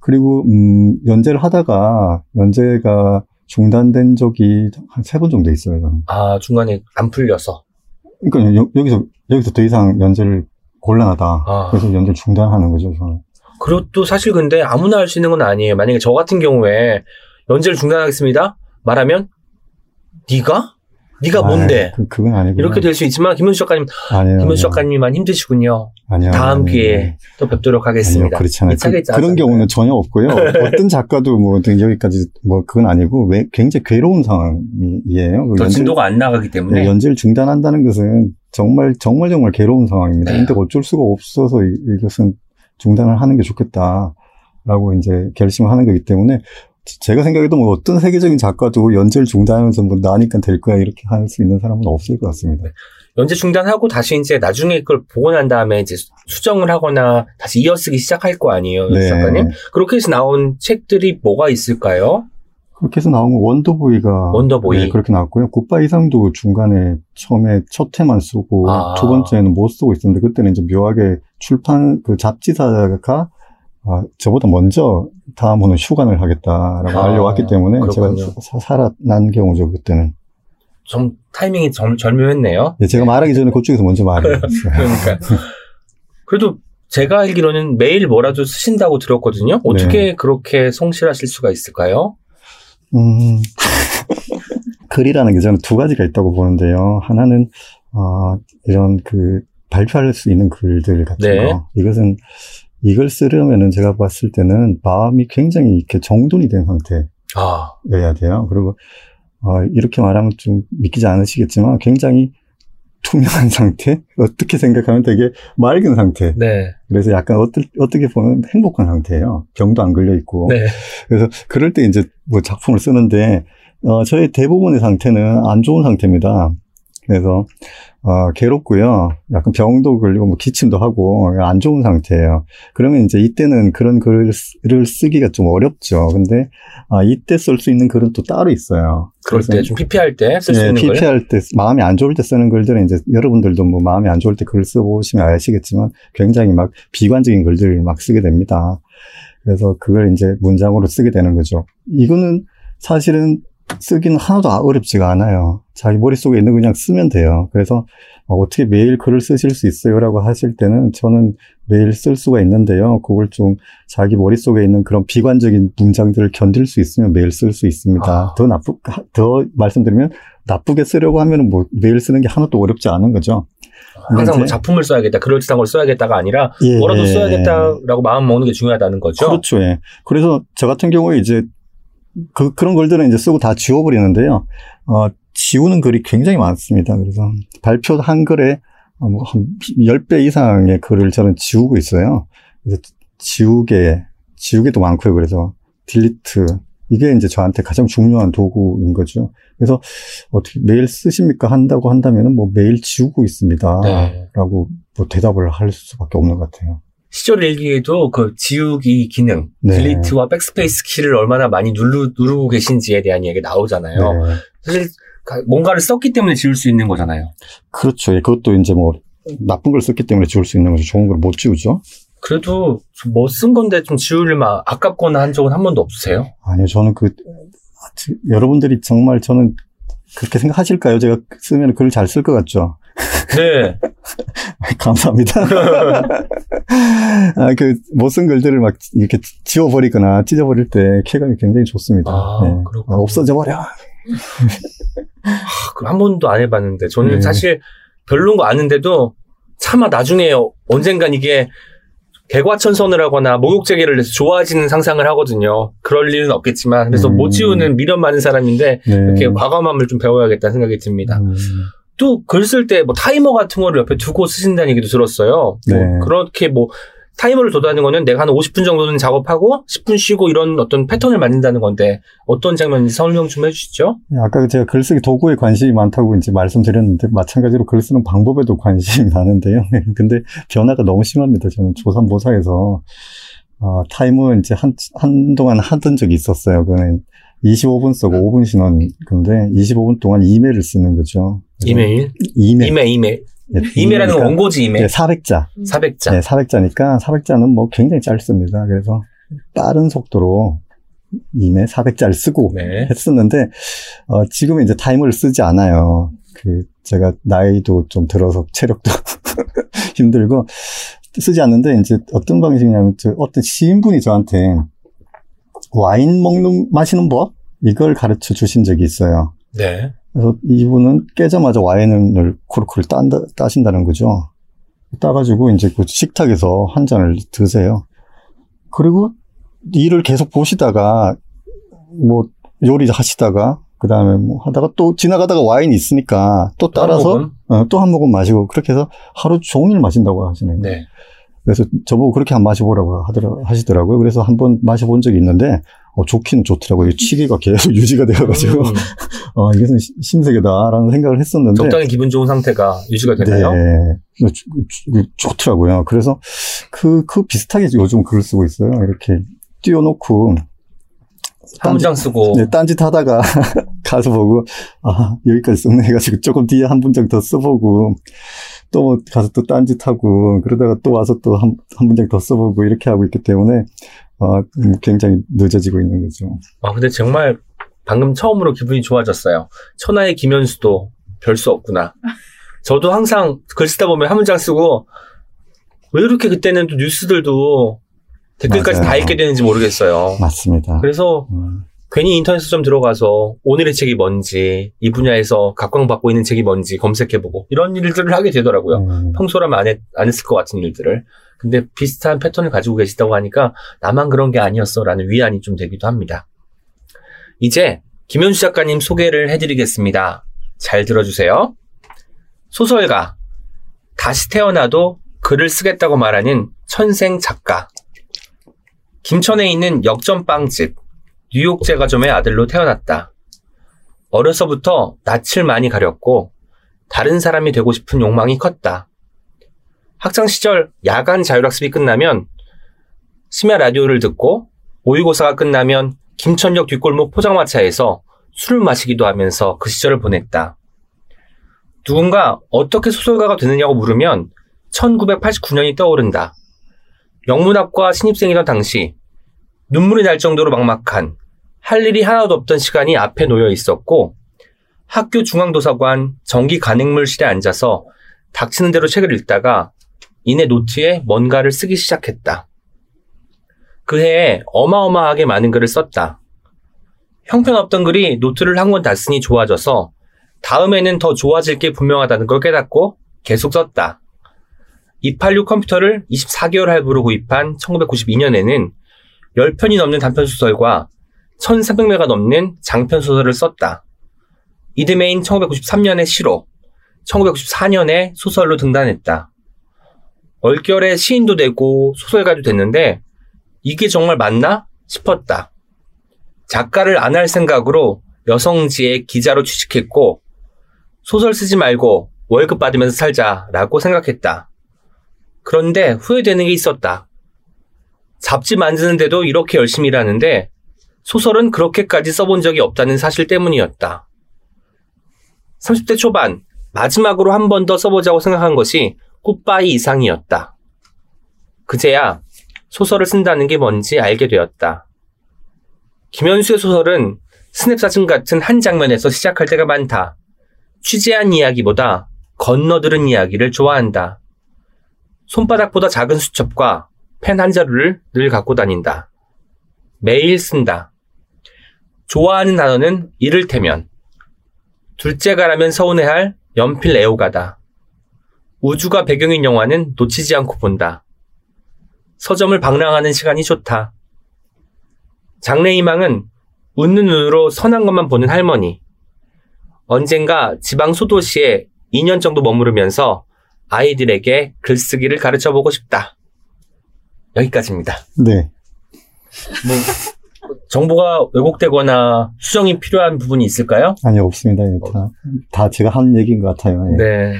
그리고 음, 연재를 하다가 연재가 중단된 적이 한 세 번 정도 있어요. 저는. 아, 중간에 안 풀려서. 그러니까 여, 기서 여기서 더 이상 연재를 곤란하다. 아. 그래서 연재 중단하는 거죠. 저는. 그것도 사실 근데 아무나 할 수 있는 건 아니에요. 만약에 저 같은 경우에 연재를 중단하겠습니다. 말하면 네가 네가 아, 뭔데? 그, 그건 아니고. 이렇게 될 수 있지만 김현수 작가님, 아니요. 김현수 아니요. 작가님만 힘드시군요. 아니요. 다음 아니요. 기회에 또 뵙도록 아니요, 하겠습니다. 이 책에 그, 런 경우는 전혀 없고요. 어떤 작가도 뭐 여기까지 뭐 그건 아니고 왜 굉장히 괴로운 상황이에요. 그더 진도가 안 나가기 때문에 네, 연재를 중단한다는 것은 정말 정말 정말 괴로운 상황입니다. 네. 근데 어쩔 수가 없어서 이, 이것은 중단을 하는 게 좋겠다라고 이제 결심을 하는 거기 때문에 제가 생각해도 뭐 어떤 세계적인 작가도 연재를 중단하면서 뭐 나니까 될 거야 이렇게 할 수 있는 사람은 없을 것 같습니다. 연재 중단하고 다시 이제 나중에 그걸 보고 난 다음에 이제 수정을 하거나 다시 이어쓰기 시작할 거 아니에요, 네. 작가님? 그렇게 해서 나온 책들이 뭐가 있을까요? 그렇게 해서 나온 건 원더보이가 원더보이. 네, 그렇게 나왔고요. 굿바이 이상도 중간에 처음에 첫 회만 쓰고 아. 두 번째는 못 쓰고 있었는데 그때는 이제 묘하게 출판 그 잡지사가 아, 저보다 먼저 다음 호는 휴관을 하겠다라고 아, 알려왔기 때문에 그렇군요. 제가 사- 살아난 경우죠 그때는. 좀 타이밍이 절, 절묘했네요. 예, 제가 말하기 전에 그쪽에서 먼저 말을 했어요. 그러니까 그래도 제가 알기로는 매일 뭐라도 쓰신다고 들었거든요. 어떻게 네. 그렇게 성실하실 수가 있을까요? 음, 글이라는 게 저는 두 가지가 있다고 보는데요. 하나는, 어, 이런 그, 발표할 수 있는 글들 같은 네. 거. 이것은, 이걸 쓰려면은 제가 봤을 때는 마음이 굉장히 이렇게 정돈이 된 상태여야 아, 돼요. 그리고, 어, 이렇게 말하면 좀 믿기지 않으시겠지만 굉장히 투명한 상태? 어떻게 생각하면 되게 맑은 상태. 네, 그래서 약간 어떠, 어떻게 보면 행복한 상태예요. 병도 안 걸려 있고. 네, 그래서 그럴 때 이제 뭐 작품을 쓰는데 어, 저희 대부분의 상태는 안 좋은 상태입니다. 그래서 어, 괴롭고요. 약간 병도 걸리고 뭐 기침도 하고 안 좋은 상태예요. 그러면 이제 이때는 그런 글을 쓰기가 좀 어렵죠. 근데 아, 이때 쓸 수 있는 글은 또 따로 있어요. 그럴 때좀 PP할 때 쓸수 예, 있는 걸. PP할 때 마음이 안 좋을 때 쓰는 글들은 이제 여러분들도 뭐 마음이 안 좋을 때글 써보시면 아시겠지만 굉장히 막 비관적인 글들을 막 쓰게 됩니다. 그래서 그걸 이제 문장으로 쓰게 되는 거죠. 이거는 사실은 쓰기는 하나도 어렵지가 않아요. 자기 머릿속에 있는 거 그냥 쓰면 돼요. 그래서 어, 어떻게 매일 글을 쓰실 수 있어요? 라고 하실 때는 저는 매일 쓸 수가 있는데요. 그걸 좀 자기 머릿속에 있는 그런 비관적인 문장들을 견딜 수 있으면 매일 쓸 수 있습니다. 아. 더 나쁘, 더 말씀드리면 나쁘게 쓰려고 하면은 뭐 매일 쓰는 게 하나도 어렵지 않은 거죠. 항상 뭐 작품을 써야겠다, 그럴듯한 걸 써야겠다가 아니라 예. 뭐라도 써야겠다라고 마음 먹는 게 중요하다는 거죠. 그렇죠. 예. 그래서 저 같은 경우에 이제 그, 그런 글들은 이제 쓰고 다 지워버리는데요. 어, 지우는 글이 굉장히 많습니다. 그래서 발표 한 글에 어, 뭐한 10배 이상의 글을 저는 지우고 있어요. 그래서 지우개, 지우개도 많고요. 그래서 딜리트. 이게 이제 저한테 가장 중요한 도구인 거죠. 그래서 어떻게 매일 쓰십니까? 한다고 한다면 뭐 매일 지우고 있습니다. 네. 라고 뭐 대답을 할 수밖에 없는 것 같아요. 시절 일기에도 그 지우기 기능, 네. 딜리트와 백스페이스 키를 얼마나 많이 누르, 누르고 계신지에 대한 얘기가 나오잖아요. 네. 사실 가- 뭔가를 썼기 때문에 지울 수 있는 거잖아요. 그렇죠. 예, 그것도 이제 뭐 나쁜 걸 썼기 때문에 지울 수 있는 거죠. 좋은 걸 못 지우죠. 그래도 뭐 쓴 건데 좀 지우려면 아깝거나 한 적은 한 번도 없으세요? 아니요, 저는 그 아, 지- 여러분들이 정말 저는 그렇게 생각하실까요? 제가 쓰면 글을 잘 쓸 것 같죠. 네. 감사합니다. 아, 그 못 쓴 글들을 막 이렇게 지워버리거나 찢어버릴 때 쾌감이 굉장히 좋습니다. 아, 예. 그렇군요. 아, 없어져 버려. 그한 번도 안 해봤는데 저는 네. 사실 별로인 거 아는데도 차마 나중에 언젠간 이게 개과천선을 하거나 목욕제기를 해서 좋아지는 상상을 하거든요. 그럴 일은 없겠지만 그래서 음. 못 지우는 미련 많은 사람인데 네. 이렇게 과감함을 좀 배워야겠다는 생각이 듭니다. 음, 또 글 쓸 때 뭐 타이머 같은 거를 옆에 두고 쓰신다는 얘기도 들었어요. 네. 뭐 그렇게 뭐 타이머를 둬다는 거는 내가 한 50분 정도는 작업하고 10분 쉬고 이런 어떤 패턴을 만든다는 건데 어떤 장면인지 설명 좀 해주시죠. 아까 제가 글쓰기 도구에 관심이 많다고 이제 말씀드렸는데 마찬가지로 글 쓰는 방법에도 관심이 많은데요. 근데 변화가 너무 심합니다. 저는 조삼모사에서 어, 타임은 이제 한 한동안 하던 적이 있었어요. 그는 25분 쓰고 5분 쉬는 건데 25분 동안 이메일을 쓰는 거죠. 그래서 이메일, 이메일. 이메일, 이메일. 건 이메일이니까 원고지 이메일. 예, 400자. 400자. 네, 400자니까 400자는 뭐 굉장히 짧습니다. 그래서 빠른 속도로 이메일 400자를 쓰고 네. 했었는데 어, 지금은 이제 타이머를 쓰지 않아요. 그 제가 나이도 좀 들어서 체력도 힘들고 쓰지 않는데 이제 어떤 방식이냐면 저 어떤 시인분이 저한테 와인 먹는 마시는 법 이걸 가르쳐 주신 적이 있어요. 네. 그래서 이분은 깨자마자 와인을 코르크를 딴다, 따신다는 거죠. 따가지고 이제 그 식탁에서 한 잔을 드세요. 그리고 일을 계속 보시다가 뭐 요리 하시다가 그 다음에 뭐 하다가 또 지나가다가 와인이 있으니까 또 따라서 어, 또한 모금 마시고 그렇게 해서 하루 종일 마신다고 하시네요. 네. 그래서 저보고 그렇게 한 마셔보라고 하더라, 하시더라고요. 그래서 한 번 마셔본 적이 있는데 어, 좋기는 좋더라고요. 취기가 계속 유지가 되어가지고 음, 어, 이것은 시- 신세계다라는 생각을 했었는데 적당히 기분 좋은 상태가 유지가 되나요? 네, 조- 조- 좋더라고요. 그래서 그, 그 비슷하게 요즘 글을 쓰고 있어요. 이렇게 띄워놓고 한 문장 쓰고 네, 딴짓 하다가 가서 보고, 아, 여기까지 썼네 해가지고 조금 뒤에 한 문장 더 써보고, 또뭐 가서 또 딴짓하고, 그러다가 또 와서 또 한, 한 문장 더 써보고, 이렇게 하고 있기 때문에, 어, 음, 굉장히 늦어지고 있는 거죠. 아, 근데 정말 방금 처음으로 기분이 좋아졌어요. 천하의 김현수도 별 수 없구나. 저도 항상 글 쓰다 보면 한 문장 쓰고 왜 이렇게 그때는 또 뉴스들도 댓글까지 다 맞아요. 읽게 되는지 모르겠어요. 맞습니다. 그래서 음, 괜히 인터넷에 좀 들어가서 오늘의 책이 뭔지 이 분야에서 각광받고 있는 책이 뭔지 검색해보고 이런 일들을 하게 되더라고요. 네. 평소라면 안, 했, 안 했을 것 같은 일들을. 근데 비슷한 패턴을 가지고 계시다고 하니까 나만 그런 게 아니었어 라는 위안이 좀 되기도 합니다. 이제 김현수 작가님 소개를 해드리겠습니다. 잘 들어주세요. 소설가, 다시 태어나도 글을 쓰겠다고 말하는 천생 작가. 김천에 있는 역전빵집, 뉴욕 제과점의 아들로 태어났다. 어려서부터 낯을 많이 가렸고 다른 사람이 되고 싶은 욕망이 컸다. 학창 시절 야간 자율학습이 끝나면 심야 라디오를 듣고 모의고사가 끝나면 김천역 뒷골목 포장마차에서 술을 마시기도 하면서 그 시절을 보냈다. 누군가 어떻게 소설가가 되느냐고 물으면 1989년이 떠오른다. 영문학과 신입생이던 당시 눈물이 날 정도로 막막한 할 일이 하나도 없던 시간이 앞에 놓여 있었고 학교 중앙도서관 정기 간행물실에 앉아서 닥치는 대로 책을 읽다가 이내 노트에 뭔가를 쓰기 시작했다. 그 해에 어마어마하게 많은 글을 썼다. 형편없던 글이 노트를 한 권 다 쓰니 좋아져서 다음에는 더 좋아질 게 분명하다는 걸 깨닫고 계속 썼다. 286 컴퓨터를 24개월 할부로 구입한 1992년에는 10편이 넘는 단편 소설과 1300매가 넘는 장편 소설을 썼다. 이듬해인 1993년에 시로, 1994년에 소설로 등단했다. 얼결에 시인도 되고 소설가도 됐는데 이게 정말 맞나 싶었다. 작가를 안 할 생각으로 여성지에 기자로 취직했고 소설 쓰지 말고 월급 받으면서 살자라고 생각했다. 그런데 후회되는 게 있었다. 잡지 만드는데도 이렇게 열심히 일하는데 소설은 그렇게까지 써본 적이 없다는 사실 때문이었다. 30대 초반 마지막으로 한 번 더 써보자고 생각한 것이 굿바이 이상이었다. 그제야 소설을 쓴다는 게 뭔지 알게 되었다. 김현수의 소설은 스냅사진 같은 한 장면에서 시작할 때가 많다. 취재한 이야기보다 건너들은 이야기를 좋아한다. 손바닥보다 작은 수첩과 펜 한 자루를 늘 갖고 다닌다. 매일 쓴다. 좋아하는 단어는 이를테면 둘째가라면 서운해할 연필 애호가다. 우주가 배경인 영화는 놓치지 않고 본다. 서점을 방랑하는 시간이 좋다. 장래희망은 웃는 눈으로 선한 것만 보는 할머니. 언젠가 지방 소도시에 2년 정도 머무르면서 아이들에게 글쓰기를 가르쳐 보고 싶다. 여기까지입니다. 네. 뭐 정보가 왜곡되거나 수정이 필요한 부분이 있을까요? 아니, 없습니다. 예, 다, 다 제가 한 얘기인 것 같아요. 예. 네.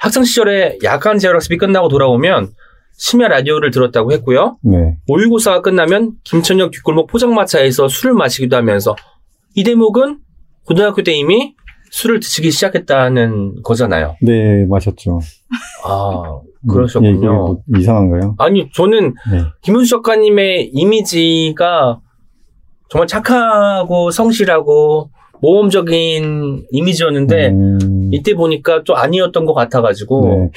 학창 시절에 야간 재활학습이 끝나고 돌아오면 심야 라디오를 들었다고 했고요. 네. 모의고사가 끝나면 김천역 뒷골목 포장마차에서 술을 마시기도 하면서 이 대목은 고등학교 때 이미 술을 드시기 시작했다는 거잖아요. 네, 마셨죠. 아, 뭐, 그러셨군요. 예, 이게 뭐 이상한가요? 아니, 저는 네. 김은수 작가님의 이미지가 정말 착하고 성실하고 모험적인 이미지였는데 음, 이때 보니까 좀 아니었던 것 같아가지고 네.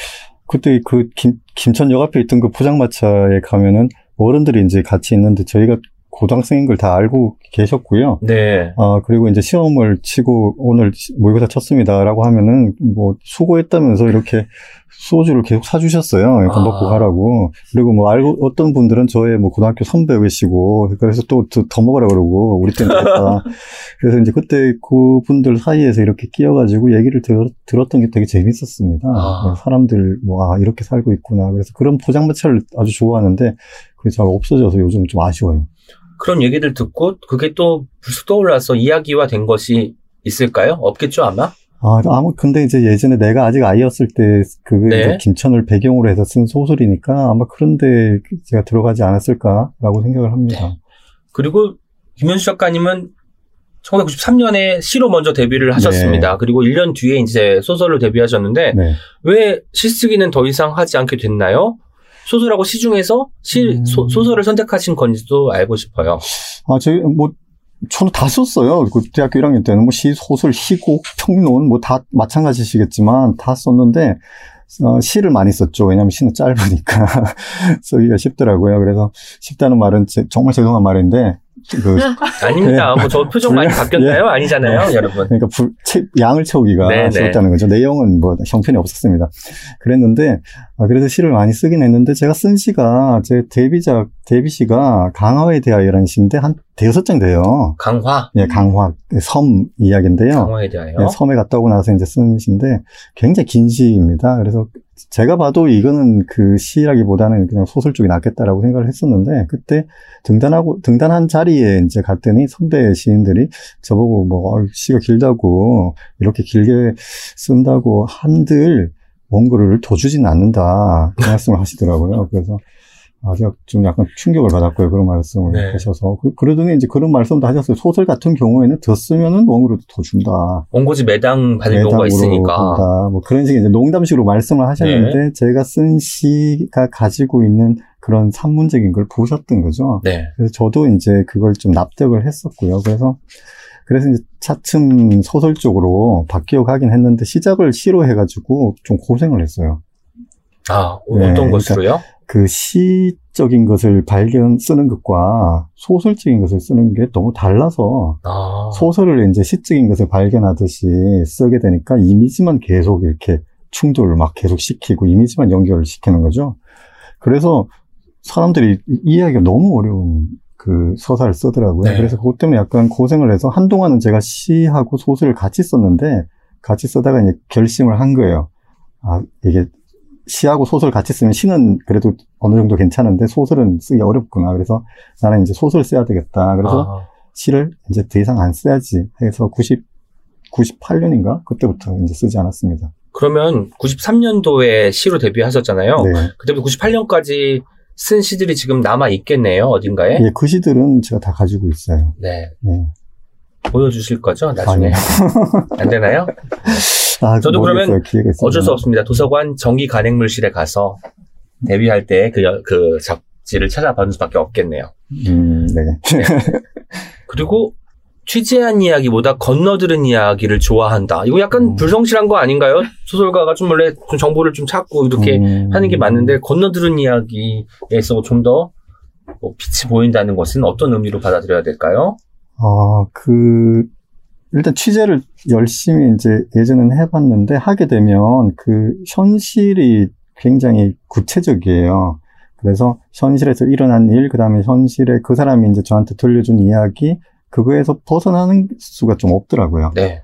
그때 그 김, 김천역 앞에 있던 그 포장마차에 가면은 어른들이 이제 같이 있는데 저희가 고등학생인 걸 다 알고 계셨고요. 네. 아, 그리고 이제 시험을 치고 오늘 모의고사 쳤습니다라고 하면은 뭐 수고했다면서 이렇게 소주를 계속 사주셨어요. 약간 아. 먹고 가라고. 그리고 뭐 알고 어떤 분들은 저의 뭐 고등학교 선배이시고 그래서 또 더 먹으라 그러고 우리 때는 그랬다. 그래서 이제 그때 그 분들 사이에서 이렇게 끼어가지고 얘기를 들, 들었던 게 되게 재밌었습니다. 아. 사람들 뭐 아, 이렇게 살고 있구나. 그래서 그런 포장마차를 아주 좋아하는데 그게 잘 없어져서 요즘 좀 아쉬워요. 그런 얘기들 듣고 그게 또 불쑥 떠올라서 이야기화 된 것이 있을까요? 없겠죠, 아마? 아, 아무, 근데 이제 예전에 내가 아직 아이였을 때, 그게 네. 김천을 배경으로 해서 쓴 소설이니까 아마 그런데 제가 들어가지 않았을까라고 생각을 합니다. 그리고 김현수 작가님은 1993년에 시로 먼저 데뷔를 하셨습니다. 그리고 1년 뒤에 이제 소설로 데뷔하셨는데 네. 왜 시쓰기는 더 이상 하지 않게 됐나요? 소설하고 시 중에서 시, 음. 소, 소설을 선택하신 건지도 알고 싶어요. 아, 저희, 뭐, 저는 다 썼어요. 그 대학교 1학년 때는 뭐 시, 소설, 시곡, 평론, 뭐 다 마찬가지시겠지만 다 썼는데, 어, 시를 많이 썼죠. 왜냐면 시는 짧으니까 쓰기가 쉽더라고요. 그래서 쉽다는 말은 제- 정말 죄송한 말인데, 그, 아닙니다. 뭐 저 표정 많이 바뀌었나요? 아니잖아요, 여러분. 그러니까 불, 채- 양을 채우기가 네네. 쉬웠다는 거죠. 내용은 뭐 형편이 없었습니다. 그랬는데 아, 그래서 시를 많이 쓰긴 했는데 제가 쓴 시가 제 데뷔작 데뷔시가 강화에 대하여라는 시인데 한 대여섯 장 돼요. 강화, 예, 강화 섬 이야기인데요. 강화에 대하여. 예, 섬에 갔다 오고 나서 이제 쓴 시인데 굉장히 긴 시입니다. 그래서 제가 봐도 이거는 그 시라기보다는 그냥 소설 쪽이 낫겠다라고 생각을 했었는데 그때 등단하고 등단한 자리에 이제 갔더니 선배 시인들이 저보고 뭐 어이, 시가 길다고 이렇게 길게 쓴다고 한들 원고를 더 주진 않는다 그 말씀을 하시더라고요. 그래서 아, 제가 좀 약간 충격을 받았고요. 그런 말씀을 네. 하셔서. 그, 그러더니 이제 그런 말씀도 하셨어요. 소설 같은 경우에는 더 쓰면은 원고료도 더 준다. 원고지 매당 받을 경우가 있으니까. 본다. 뭐 그런 식의 이제 농담식으로 말씀을 하셨는데 네. 제가 쓴 시가 가지고 있는 그런 산문적인 걸 보셨던 거죠. 네. 그래서 저도 이제 그걸 좀 납득을 했었고요. 그래서 그래서 이제 차츰 소설 쪽으로 바뀌어 가긴 했는데 시작을 시로 해가지고 좀 고생을 했어요. 아, 네, 어떤 것으로요? 그 시적인 것을 발견 쓰는 것과 소설적인 것을 쓰는 게 너무 달라서 아, 소설을 이제 시적인 것을 발견하듯이 쓰게 되니까 이미지만 계속 이렇게 충돌을 막 계속 시키고 이미지만 연결을 시키는 거죠. 그래서 사람들이 이해하기가 너무 어려운 그 서사를 쓰더라고요. 네. 그래서 그것 때문에 약간 고생을 해서 한동안은 제가 시하고 소설을 같이 썼는데 같이 쓰다가 이제 결심을 한 거예요. 아, 이게 시하고 소설 같이 쓰면 시는 그래도 어느 정도 괜찮은데 소설은 쓰기 어렵구나. 그래서 나는 이제 소설 써야 되겠다. 그래서 아, 시를 이제 더 이상 안 써야지 해서 90, 98년인가? 그때부터 이제 쓰지 않았습니다. 그러면 93년도에 시로 데뷔하셨잖아요. 네. 그때부터 98년까지 쓴 시들이 지금 남아 있겠네요, 어딘가에. 예, 그 시들은 제가 다 가지고 있어요. 네. 예. 보여주실 거죠, 나중에. 안 되나요? 아, 저도 모르겠어요. 그러면. 어쩔 수 없습니다. 도서관 정기 간행물실에 가서 데뷔할 때 그 그 잡지를 찾아봐줄 수밖에 없겠네요. 음, 네. 그리고 취재한 이야기보다 건너들은 이야기를 좋아한다. 이거 약간 음. 불성실한 거 아닌가요? 소설가가 좀 원래 좀 정보를 좀 찾고 이렇게 음, 하는 게 맞는데 건너들은 이야기에 있어 좀더 뭐 빛이 보인다는 것은 어떤 의미로 받아들여야 될까요? 아, 그, 일단 취재를 열심히 이제 예전에는 해봤는데 하게 되면 그 현실이 굉장히 구체적이에요. 그래서 현실에서 일어난 일, 그 다음에 현실에 그 사람이 이제 저한테 들려준 이야기, 그거에서 벗어나는 수가 좀 없더라고요. 네.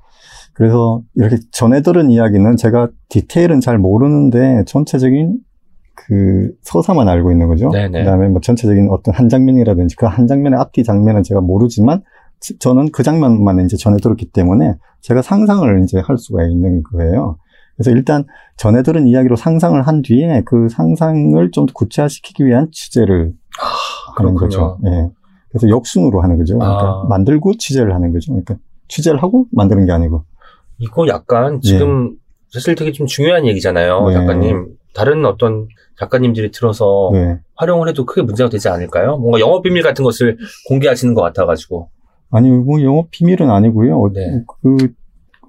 그래서 이렇게 전해 들은 이야기는 제가 디테일은 잘 모르는데 전체적인 그 서사만 알고 있는 거죠. 네네. 그다음에 뭐 전체적인 어떤 한 장면이라든지 그 한 장면의 앞뒤 장면은 제가 모르지만 지- 저는 그 장면만 이제 전해 들었기 때문에 제가 상상을 이제 할 수가 있는 거예요. 그래서 일단 전해 들은 이야기로 상상을 한 뒤에 그 상상을 좀더 구체화시키기 위한 취재를 하는 그렇군요. 거죠. 예. 그래서 역순으로 하는 거죠. 그러니까 아. 만들고 취재를 하는 거죠. 그러니까 취재를 하고 만드는 게 아니고. 이거 약간 지금 사실 되게 좀 중요한 얘기잖아요, 네. 작가님. 다른 어떤 작가님들이 들어서 네. 활용을 해도 크게 문제가 되지 않을까요? 뭔가 영업 비밀 같은 것을 공개하시는 것 같아가지고. 아니, 뭐, 영업 비밀은 아니고요. 네. 그,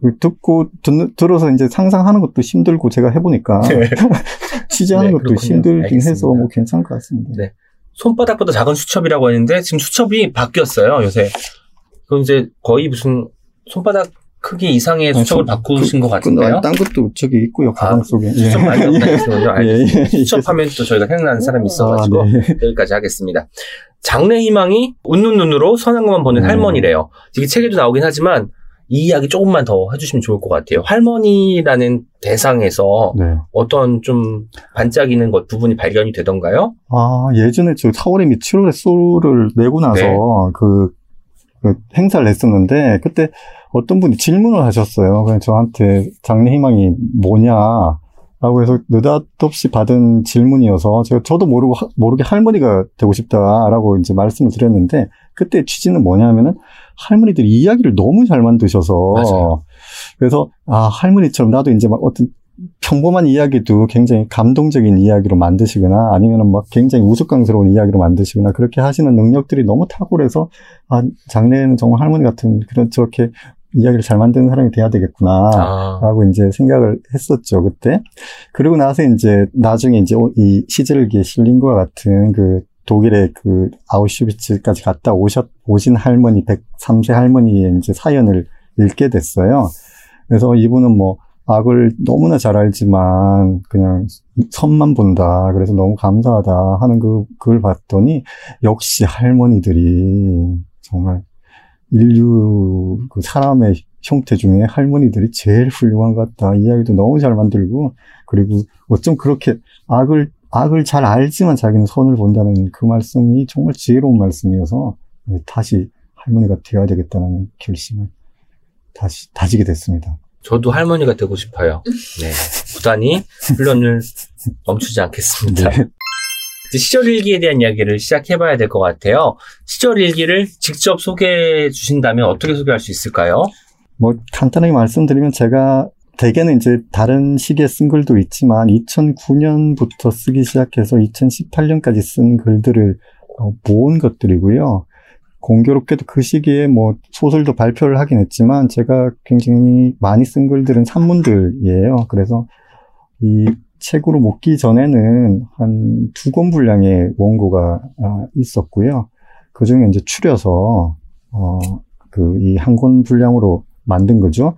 그 듣고, 듣, 들어서 이제 상상하는 것도 힘들고 제가 해보니까. 취재하는 네, 것도 그렇군요. 힘들긴 알겠습니다. 해서 뭐 괜찮을 것 같습니다. 네. 손바닥보다 작은 수첩이라고 했는데 지금 수첩이 바뀌었어요 요새. 그럼 이제 거의 무슨 손바닥 크기 이상의 수첩을 수- 바꾸신 것 그, 같은데요. 딴 것도 저기 있고요, 가방 아, 속에. 수첩 많이 없다니까요. 알겠습니다. 예, 예. 수첩 하면 또 저희가 생각나는 사람이 있어가지고 아, 네. 여기까지 하겠습니다. 장래 희망이 웃는 눈으로 선한 것만 보는 음. 할머니래요. 이게 책에도 나오긴 하지만 이 이야기 조금만 더 해주시면 좋을 것 같아요. 할머니라는 대상에서 네. 어떤 좀 반짝이는 것 부분이 발견이 되던가요? 아, 예전에 저 4월에 미 7월에 소를 내고 나서 네. 그, 그 행사를 했었는데 그때 어떤 분이 질문을 하셨어요. 그래서 저한테 장래 희망이 뭐냐. 라고 해서 느닷없이 받은 질문이어서 제가 저도 모르고 하- 모르게 할머니가 되고 싶다라고 이제 말씀을 드렸는데 그때 취지는 뭐냐면은 할머니들이 이야기를 너무 잘 만드셔서 맞아요. 그래서 아 할머니처럼 나도 이제 막 어떤 평범한 이야기도 굉장히 감동적인 이야기로 만드시거나 아니면은 막 굉장히 우스꽝스러운 이야기로 만드시거나 그렇게 하시는 능력들이 너무 탁월해서 아 장래에는 정말 할머니 같은 그런 저렇게 이야기를 잘 만드는 사람이 돼야 되겠구나. 아, 라고 이제 생각을 했었죠, 그때. 그리고 나서 이제 나중에 이제 이 시절기에 실린 것과 같은 그 독일의 그 아우슈비츠까지 갔다 오셨, 오신 할머니, 103세 할머니의 이제 사연을 읽게 됐어요. 그래서 이분은 뭐 악을 너무나 잘 알지만 그냥 선만 본다. 그래서 너무 감사하다 하는 그, 그걸 봤더니 역시 할머니들이 정말 인류 그 사람의 형태 중에 할머니들이 제일 훌륭한 것 같다. 이야기도 너무 잘 만들고 그리고 어쩜 그렇게 악을 악을 잘 알지만 자기는 선을 본다는 그 말씀이 정말 지혜로운 말씀이어서 네, 다시 할머니가 되어야 되겠다는 결심을 다시 다지게 됐습니다. 저도 할머니가 되고 싶어요. 네. 부단히 훈련을 멈추지 않겠습니다. 네. 이제 시절 일기에 대한 이야기를 시작해봐야 될 것 같아요. 시절 일기를 직접 소개해 주신다면 어떻게 소개할 수 있을까요? 뭐 간단하게 말씀드리면 제가 대개는 이제 다른 시기에 쓴 글도 있지만 2009년부터 쓰기 시작해서 2018년까지 쓴 글들을 어, 모은 것들이고요. 공교롭게도 그 시기에 뭐 소설도 발표를 하긴 했지만 제가 굉장히 많이 쓴 글들은 산문들이에요. 그래서 이 책으로 묶기 전에는 한 두 권 분량의 원고가 아, 있었고요. 그 중에 이제 추려서 어, 그 이 한 권 분량으로 만든 거죠.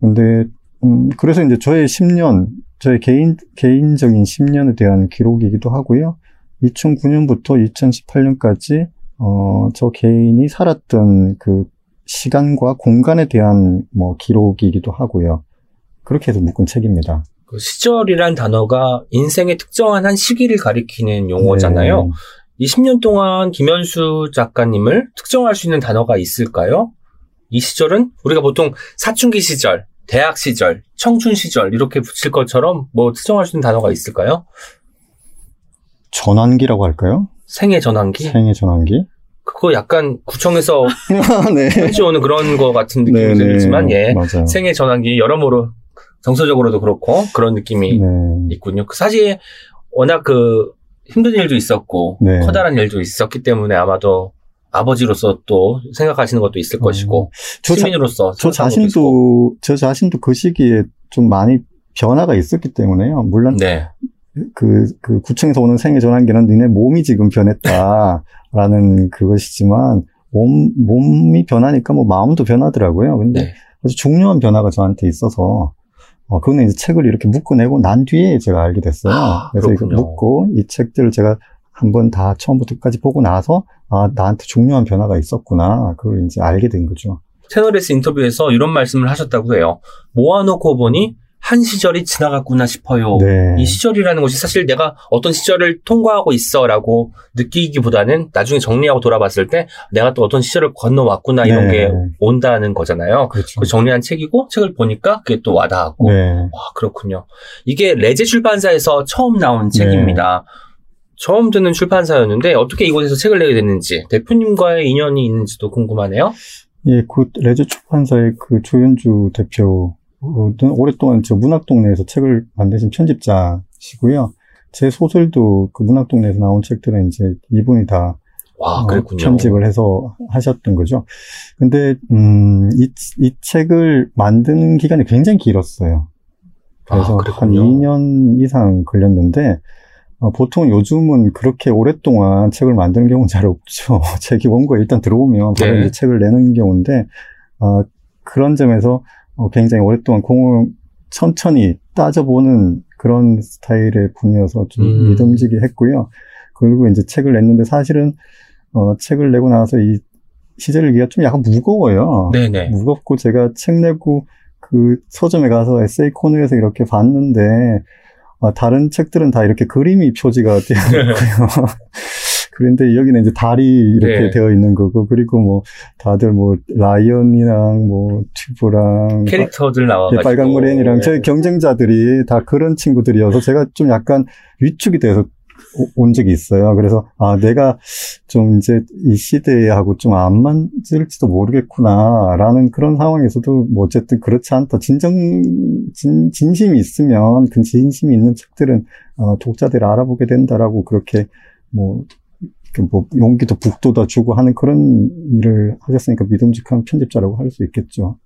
근데 음, 그래서 이제 저의 10년, 저의 개인 개인적인 10년에 대한 기록이기도 하고요. 2009년부터 2018년까지 어, 저 개인이 살았던 그 시간과 공간에 대한 뭐 기록이기도 하고요. 그렇게 해서 묶은 책입니다. 그 시절이란 단어가 인생의 특정한 한 시기를 가리키는 용어잖아요. 네. 이 10년 동안 김현수 작가님을 특정할 수 있는 단어가 있을까요? 이 시절은 우리가 보통 사춘기 시절, 대학 시절, 청춘 시절 이렇게 붙일 것처럼 뭐 특정할 수 있는 단어가 있을까요? 전환기라고 할까요? 생애 전환기? 생애 전환기? 그거 약간 구청에서 네. 편지 오는 그런 거 같은 느낌이 네, 네. 들지만 예. 맞아요. 생애 전환기 여러모로 정서적으로도 그렇고 그런 느낌이 네. 있군요. 그 사실 워낙 그 힘든 일도 있었고 네. 커다란 일도 있었기 때문에 아마도 아버지로서 또 생각하시는 것도 있을 음. 것이고 저, 자, 시민으로서 저 것도 있고. 자신도, 저 자신도 그 시기에 좀 많이 변화가 있었기 때문에요. 물론 네. 그, 그 구청에서 오는 생애 전환기는 니네 몸이 지금 변했다라는 그것이지만 몸, 몸이 변하니까 뭐 마음도 변하더라고요. 근데 네. 아주 중요한 변화가 저한테 있어서 어, 그거는 이제 책을 이렇게 묶어내고 난 뒤에 제가 알게 됐어요. 아, 그래서 이거. 묶고 이 책들을 제가 한번 다 처음부터 끝까지 보고 나서 아, 나한테 중요한 변화가 있었구나. 그걸 이제 알게 된 거죠. 채널S 인터뷰에서 이런 말씀을 하셨다고 해요. 모아놓고 보니 한 시절이 지나갔구나 싶어요. 네. 이 시절이라는 것이 사실 내가 어떤 시절을 통과하고 있어라고 느끼기보다는 나중에 정리하고 돌아봤을 때 내가 또 어떤 시절을 건너왔구나 이런 네. 게 온다는 거잖아요. 그렇죠. 그 정리한 책이고 책을 보니까 그게 또 와닿았고 네. 와 그렇군요. 이게 레제 출판사에서 처음 나온 책입니다. 처음 듣는 출판사였는데 어떻게 이곳에서 책을 내게 됐는지 대표님과의 인연이 있는지도 궁금하네요. 예, 그 레저 출판사의 그 조현주 대표는 오랫동안 저 문학동네에서 책을 만드신 편집자시고요. 제 소설도 그 문학동네에서 나온 책들은 이제 이분이 다 와 어. 편집을 해서 하셨던 거죠. 근데 음, 이, 이 책을 만드는 기간이 굉장히 길었어요. 아, 그래서 한 그랬군요. 2년 이상 걸렸는데 어, 보통 요즘은 그렇게 오랫동안 책을 만드는 경우는 잘 없죠. 책이 원고에 일단 들어오면 바로 네. 이제 책을 내는 경우인데, 어, 그런 점에서 어, 굉장히 오랫동안 공을 천천히 따져보는 그런 스타일의 분이어서 좀 음. 믿음직이 했고요. 그리고 이제 책을 냈는데 사실은, 어, 책을 내고 나서 이 시절일기가 좀 약간 무거워요. 네네. 무겁고 제가 책 내고 그 서점에 가서 에세이 코너에서 이렇게 봤는데 아, 다른 책들은 다 이렇게 그림이 표지가 되어 있고요. 그런데 여기는 이제 달이 이렇게 네. 되어 있는 거고 그리고 뭐 다들 뭐 라이언이랑 뭐 튜브랑 캐릭터들 예, 나와가지고. 빨강머리앤이랑 네. 저희 경쟁자들이 다 그런 친구들이어서 제가 좀 약간 위축이 돼서 오- 온 적이 있어요. 그래서 아 내가 좀 이제 이 시대하고 좀 안 맞을지도 모르겠구나라는 그런 상황에서도 뭐 어쨌든 그렇지 않다. 진정 진, 진심이 있으면 그 진심이 있는 책들은 어, 독자들이 알아보게 된다라고 그렇게 뭐. 그뭐 용기도 북돋아 주고 하는 그런 일을 하셨으니까 믿음직한 편집자라고 할 수 있겠죠.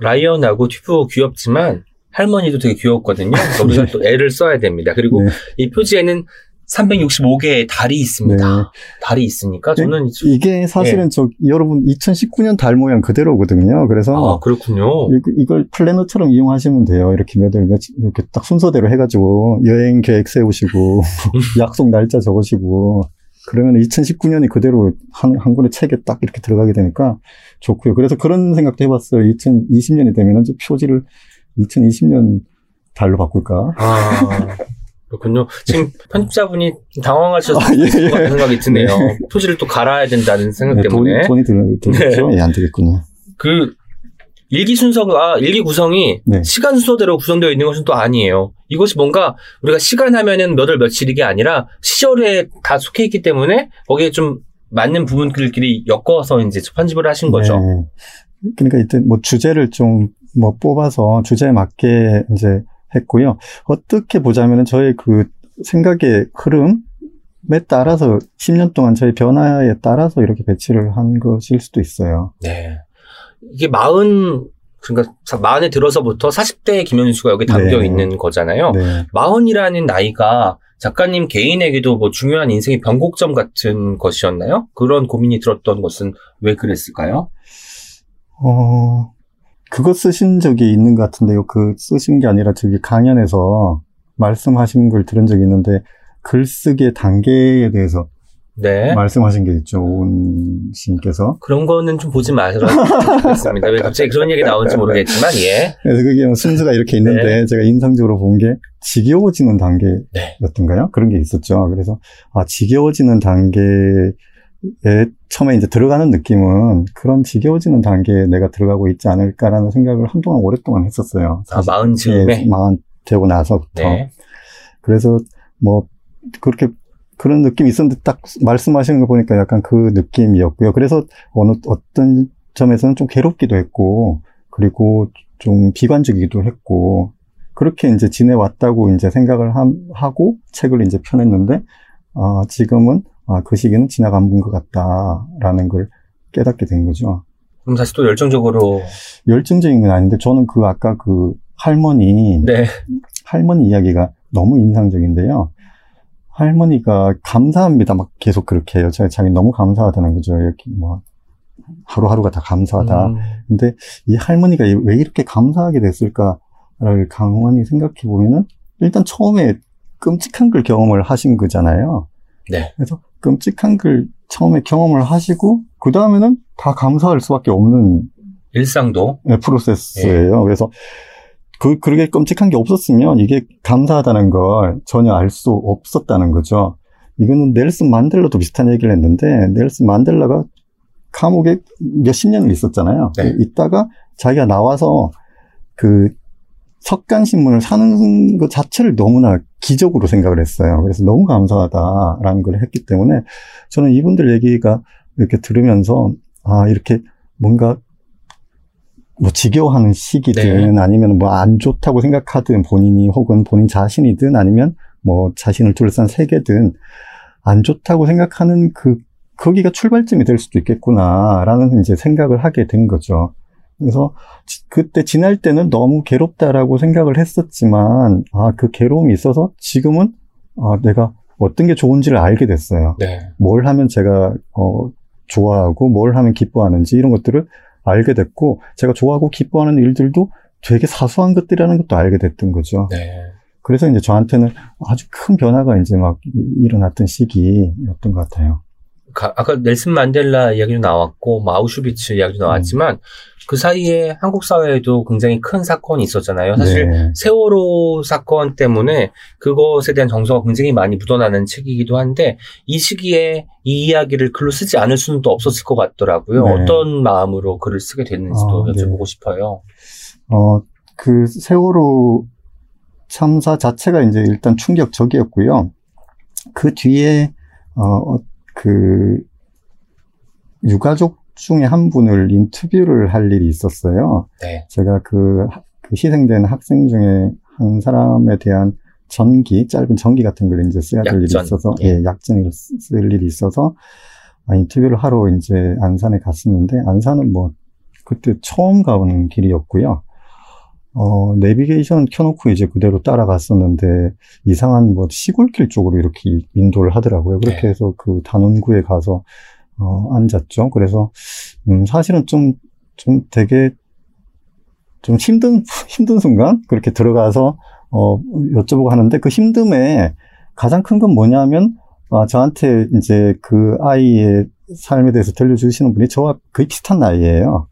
라이언하고 튜브 귀엽지만 할머니도 되게 귀엽거든요. 그래서 우리가 또 애를 써야 됩니다. 그리고 네. 이 표지에는 365개의 달이 있습니다. 네. 달이 있으니까 저는 이- 이게 사실은 저 여러분 2019년 달 모양 그대로거든요. 그래서 아 그렇군요. 이- 이걸 플래너처럼 이용하시면 돼요. 이렇게 몇월 며칠 이렇게 딱 순서대로 해가지고 여행 계획 세우시고 약속 날짜 적으시고 그러면 2019년이 그대로 한, 한 권의 책에 딱 이렇게 들어가게 되니까 좋고요. 그래서 그런 생각도 해봤어요. 2020년이 되면 이제 표지를 2020년 달로 바꿀까? 아 그렇군요. 지금 편집자분이 당황하셔서 아, 예, 예. 생각이 드네요. 표지를 또 갈아야 된다는 생각 네, 때문에 돈이, 돈이 들, 들겠죠? 예, 안 되겠군요. 그 일기 순서가 일기 구성이 네. 시간 순서대로 구성되어 있는 것은 또 아니에요. 이것이 뭔가 우리가 시간 하면은 몇 월 며칠 이게 아니라 시절에 다 속해 있기 때문에 거기에 좀 맞는 부분들끼리 엮어서 이제 편집을 하신 거죠. 네. 그러니까 이때 뭐 주제를 좀 뭐 뽑아서 주제에 맞게 이제 했고요. 어떻게 보자면은 저의 그 생각의 흐름 에 따라서 10년 동안 저의 변화에 따라서 이렇게 배치를 한 것일 수도 있어요. 네. 이게 마흔 그러니까 마흔에 들어서부터 40대의 김현수가 여기 담겨 네. 있는 거잖아요. 네. 마흔이라는 나이가 작가님 개인에게도 뭐 중요한 인생의 변곡점 같은 것이었나요? 그런 고민이 들었던 것은 왜 그랬을까요? 어, 그거 쓰신 적이 있는 것 같은데요. 그 쓰신 게 아니라 저기 강연에서 말씀하신 걸 들은 적이 있는데 글쓰기의 단계에 대해서 네. 말씀하신 게 있죠. 오은 시인께서. 그런 거는 좀 보지 마시라 좋겠습니다. 왜 갑자기 그런 얘기 나올지 모르겠지만, 예. 그래서 그게 뭐 순서가 이렇게 있는데 네. 제가 인상적으로 본 게 지겨워지는 단계였던가요? 네. 그런 게 있었죠. 그래서 아 지겨워지는 단계에 처음에 이제 들어가는 느낌은 그런 지겨워지는 단계에 내가 들어가고 있지 않을까라는 생각을 한동안 오랫동안 했었어요. 아, 마흔 즈음에? 예, 마흔 되고 나서부터. 네. 그래서 뭐 그렇게 그런 느낌이 있었는데 딱 말씀하시는 거 보니까 약간 그 느낌이었고요. 그래서 어느 어떤 점에서는 좀 괴롭기도 했고 그리고 좀 비관적이기도 했고 그렇게 이제 지내왔다고 이제 생각을 함- 하고 책을 이제 펴냈는데 아, 지금은 아, 그 시기는 지나간 것 같다라는 걸 깨닫게 된 거죠. 그럼 다시 또 열정적으로, 열정적인 건 아닌데 저는 그 아까 그 할머니 네. 할머니 이야기가 너무 인상적인데요. 할머니가 감사합니다. 막 계속 그렇게 해요. 제가 자기 너무 감사하다는 거죠. 이렇게 뭐 하루하루가 다 감사하다. 음, 근데 이 할머니가 왜 이렇게 감사하게 됐을까를 강원히 생각해 보면은 일단 처음에 끔찍한 걸 경험을 하신 거잖아요. 네. 그래서 끔찍한 걸 처음에 경험을 하시고 그 다음에는 다 감사할 수밖에 없는 일상도. 네, 프로세스예요. 그래서 그 그렇게 끔찍한 게 없었으면 이게 감사하다는 걸 전혀 알 수 없었다는 거죠. 이거는 넬슨 만델라도 비슷한 얘기를 했는데 넬슨 만델라가 감옥에 몇십 년을 있었잖아요. 네. 있다가 자기가 나와서 그 석간 신문을 사는 것 자체를 너무나 기적으로 생각을 했어요. 그래서 너무 감사하다라는 걸 했기 때문에 저는 이분들 얘기가 이렇게 들으면서 아 이렇게 뭔가 뭐 지겨워하는 시기든 아니면 뭐 안 좋다고 생각하든 본인이 혹은 본인 자신이든 아니면 뭐 자신을 둘러싼 세계든 안 좋다고 생각하는 그 거기가 출발점이 될 수도 있겠구나라는 이제 생각을 하게 된 거죠. 그래서 지- 그때 지날 때는 너무 괴롭다라고 생각을 했었지만 아 그 괴로움이 있어서 지금은 어, 내가 어떤 게 좋은지를 알게 됐어요. 네. 뭘 하면 제가 어, 좋아하고 뭘 하면 기뻐하는지 이런 것들을 알게 됐고 제가 좋아하고 기뻐하는 일들도 되게 사소한 것들이라는 것도 알게 됐던 거죠. 네. 그래서 이제 저한테는 아주 큰 변화가 이제 막 일어났던 시기였던 것 같아요. 가- 아까 넬슨 만델라 이야기도 나왔고 뭐 아우슈비츠 이야기도 나왔지만 음. 그 사이에 한국 사회에도 굉장히 큰 사건이 있었잖아요. 사실 네. 세월호 사건 때문에 그것에 대한 정서가 굉장히 많이 묻어나는 책이기도 한데 이 시기에 이 이야기를 글로 쓰지 않을 수는 또 없었을 것 같더라고요. 네. 어떤 마음으로 글을 쓰게 됐는지도 아, 네. 여쭤보고 싶어요. 어, 그 세월호 참사 자체가 이제 일단 충격적이었고요. 그 뒤에, 어, 그, 유가족 중에 한 분을 인터뷰를 할 일이 있었어요. 네. 제가 그, 하- 그 희생된 학생 중에 한 사람에 대한 전기, 짧은 전기 같은 걸 이제 써야 될 일이 약전. 있어서, 예. 예, 약전을 쓰- 쓸 일이 있어서, 아, 인터뷰를 하러 이제 안산에 갔었는데, 안산은 뭐, 그때 처음 가보는 길이었고요. 어, 내비게이션 켜놓고 이제 그대로 따라갔었는데, 이상한 뭐 시골길 쪽으로 이렇게 인도를 하더라고요. 그렇게 네. 해서 그 단원구에 가서, 어, 앉았죠. 그래서, 음, 사실은 좀, 좀 되게, 좀 힘든, 힘든 순간? 그렇게 들어가서, 어, 여쭤보고 하는데, 그 힘듦에 가장 큰 건 뭐냐면, 아, 저한테 이제 그 아이의 삶에 대해서 들려주시는 분이 저와 거의 비슷한 나이예요.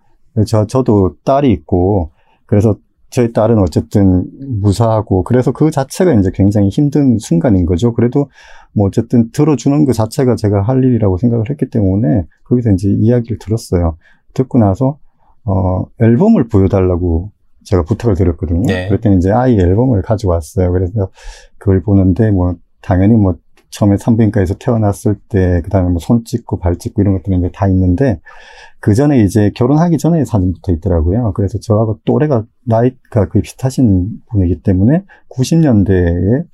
저, 저도 딸이 있고, 그래서 저희 딸은 어쨌든 무사하고, 그래서 그 자체가 이제 굉장히 힘든 순간인 거죠. 그래도 뭐 어쨌든 들어주는 그 자체가 제가 할 일이라고 생각을 했기 때문에 거기서 이제 이야기를 들었어요. 듣고 나서, 어, 앨범을 보여달라고 제가 부탁을 드렸거든요. 네. 그랬더니 이제 아이 앨범을 가져왔어요. 그래서 그걸 보는데 뭐 당연히 뭐 처음에 산부인과에서 태어났을 때, 그 다음에 뭐 손 찍고 발 찍고 이런 것들은 이제 다 있는데, 그 전에 이제 결혼하기 전에 사진부터 있더라고요. 그래서 저하고 또래가, 나이가 거의 비슷하신 분이기 때문에, 90년대에,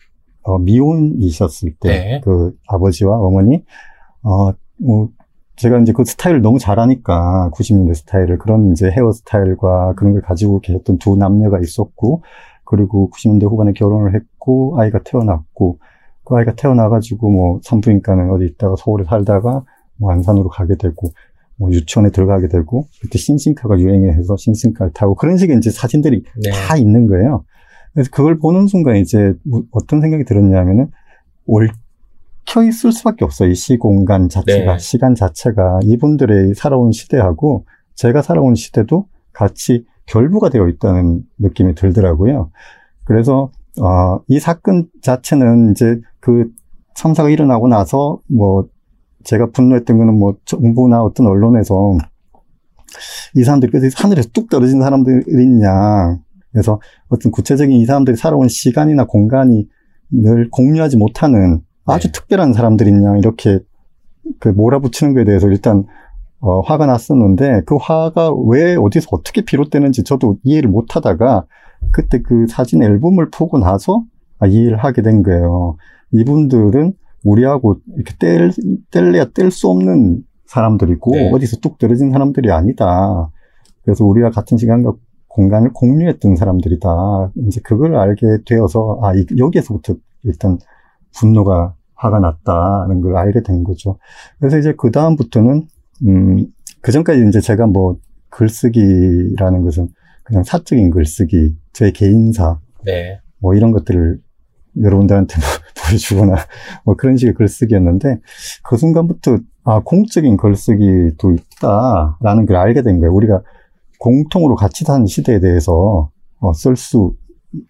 어, 미혼이셨을 때, 네. 그 아버지와 어머니, 어, 뭐, 제가 이제 그 스타일을 너무 잘하니까, 90년대 스타일을, 그런 이제 헤어 스타일과 그런 걸 가지고 계셨던 두 남녀가 있었고, 그리고 90년대 후반에 결혼을 했고, 아이가 태어났고, 그 아이가 태어나가지고 뭐 산부인과는 어디 있다가 서울에 살다가 뭐 안산으로 가게 되고 뭐 유치원에 들어가게 되고 그때 싱싱카가 유행해서 싱싱카를 타고 그런 식의 이제 사진들이 네. 다 있는 거예요. 그래서 그걸 보는 순간 이제 뭐 어떤 생각이 들었냐면은 얽혀 있을 수밖에 없어요. 이 시공간 자체가 네. 시간 자체가 이분들의 살아온 시대하고 제가 살아온 시대도 같이 결부가 되어 있다는 느낌이 들더라고요. 그래서 어, 이 사건 자체는 이제 그 참사가 일어나고 나서 뭐 제가 분노했던 거는 뭐 정부나 어떤 언론에서 이 사람들이 그래서 하늘에서 뚝 떨어진 사람들이 있냐. 그래서 어떤 구체적인 이 사람들이 살아온 시간이나 공간이 늘 공유하지 못하는 아주 네. 특별한 사람들이 있냐. 이렇게 그 몰아붙이는 거에 대해서 일단 어, 화가 났었는데 그 화가 왜 어디서 어떻게 비롯되는지 저도 이해를 못 하다가 그때 그 사진 앨범을 보고 나서 아, 이해를 하게 된 거예요. 이분들은 우리하고 이렇게 뗄, 뗄래야 뗄 수 없는 사람들이고 네. 어디서 뚝 떨어진 사람들이 아니다. 그래서 우리와 같은 시간과 공간을 공유했던 사람들이다. 이제 그걸 알게 되어서 아 이- 여기에서부터 일단 분노가 화가 났다는 걸 알게 된 거죠. 그래서 이제 그 다음부터는 음, 그 전까지 이제 제가 뭐 글쓰기라는 것은 그냥 사적인 글쓰기, 제 개인사, 네. 뭐 이런 것들을 여러분들한테 뭐 보여주거나 뭐 그런 식의 글쓰기였는데 그 순간부터 아, 공적인 글쓰기도 있다라는 걸 알게 된 거예요. 우리가 공통으로 같이 사는 시대에 대해서 어, 쓸 수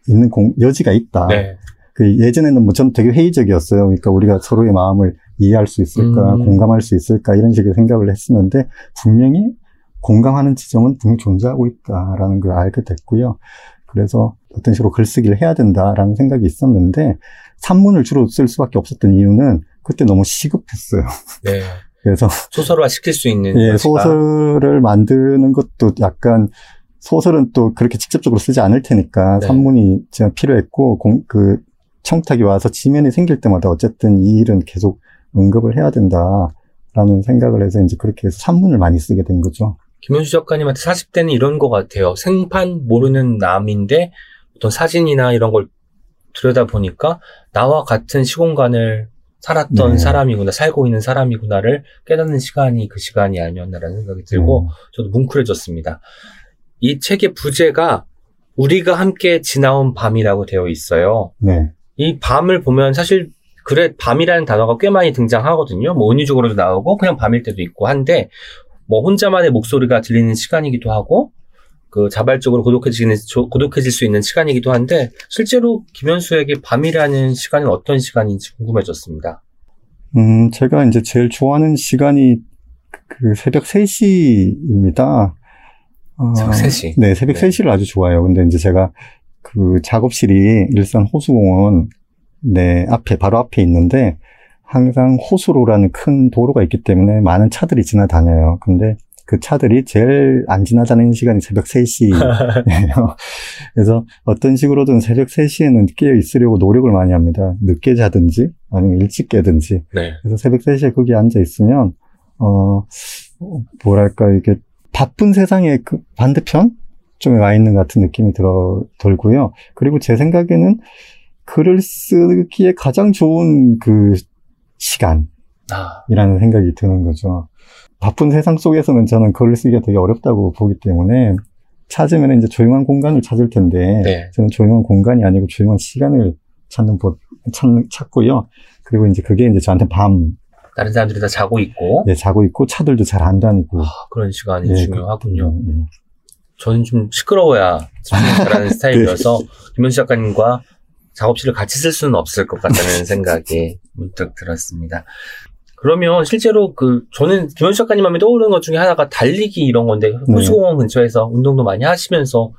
있는 공- 여지가 있다. 네. 그 예전에는 뭐전 되게 회의적이었어요. 그러니까 우리가 서로의 마음을 이해할 수 있을까, 음. 공감할 수 있을까 이런 식의 생각을 했었는데 분명히 공감하는 지점은 분명히 존재하고 있다라는 걸 알게 됐고요. 그래서 어떤 식으로 글쓰기를 해야 된다라는 생각이 있었는데 산문을 주로 쓸 수밖에 없었던 이유는 그때 너무 시급했어요. 네. 그래서 소설화 시킬 수 있는 예, 소설을 만드는 것도 약간 소설은 또 그렇게 직접적으로 쓰지 않을 테니까 네. 산문이 제가 필요했고 공, 그 청탁이 와서 지면이 생길 때마다 어쨌든 이 일은 계속 언급을 해야 된다라는 생각을 해서 이제 그렇게 해서 산문을 많이 쓰게 된 거죠. 김현수 작가님한테 40대는 이런 것 같아요. 생판 모르는 남인데 어떤 사진이나 이런 걸 들여다 보니까 나와 같은 시공간을 살았던 네. 사람이구나, 살고 있는 사람이구나를 깨닫는 시간이 그 시간이 아니었나라는 생각이 들고, 음. 저도 뭉클해졌습니다. 이 책의 부제가 우리가 함께 지나온 밤이라고 되어 있어요. 네. 이 밤을 보면 사실 그래 밤이라는 단어가 꽤 많이 등장하거든요. 뭐 은유적으로도 나오고 그냥 밤일 때도 있고 한데 뭐 혼자만의 목소리가 들리는 시간이기도 하고 그 자발적으로 고독해지는 조- 고독해질 수 있는 시간이기도 한데 실제로 김현수에게 밤이라는 시간은 어떤 시간인지 궁금해졌습니다. 음, 제가 이제 제일 좋아하는 시간이 그 새벽 3시입니다. 어, 새벽 3시. 네, 새벽 네. 3시를 아주 좋아해요. 근데 이제 제가 그 작업실이 일산 호수공원 네, 앞에, 바로 앞에 있는데 항상 호수로라는 큰 도로가 있기 때문에 많은 차들이 지나다녀요. 근데 그 차들이 제일 안 지나다니는 시간이 새벽 3시예요. 그래서 어떤 식으로든 새벽 3시에는 깨어 있으려고 노력을 많이 합니다. 늦게 자든지 아니면 일찍 깨든지. 네. 그래서 새벽 3시에 거기 앉아 있으면, 어, 뭐랄까, 이게 바쁜 세상의 그 반대편? 쪽에 와 있는 것 같은 느낌이 들어, 들고요. 그리고 제 생각에는 글을 쓰기에 가장 좋은 그 시간이라는 아, 생각이 드는 거죠. 바쁜 세상 속에서는 저는 글을 쓰기가 되게 어렵다고 보기 때문에 찾으면 이제 조용한 공간을 찾을 텐데, 네. 저는 조용한 공간이 아니고 조용한 시간을 찾는 법, 찾는, 찾고요. 그리고 이제 그게 이제 저한테 밤, 다른 사람들이 다 자고 있고 예, 자고 있고 차들도 잘 안 다니고. 아, 그런 시간이 예, 중요하군요. 그- 음, 저는 좀 시끄러워야 집중하는 스타일이어서 김현수 작가님과 작업실을 같이 쓸 수는 없을 것 같다는 생각이 문득 들었습니다. 그러면 실제로 그 저는 김현수 작가님 하면 떠오르는 것 중에 하나가 달리기 이런 건데 호수공원 근처에서 운동도 많이 하시면서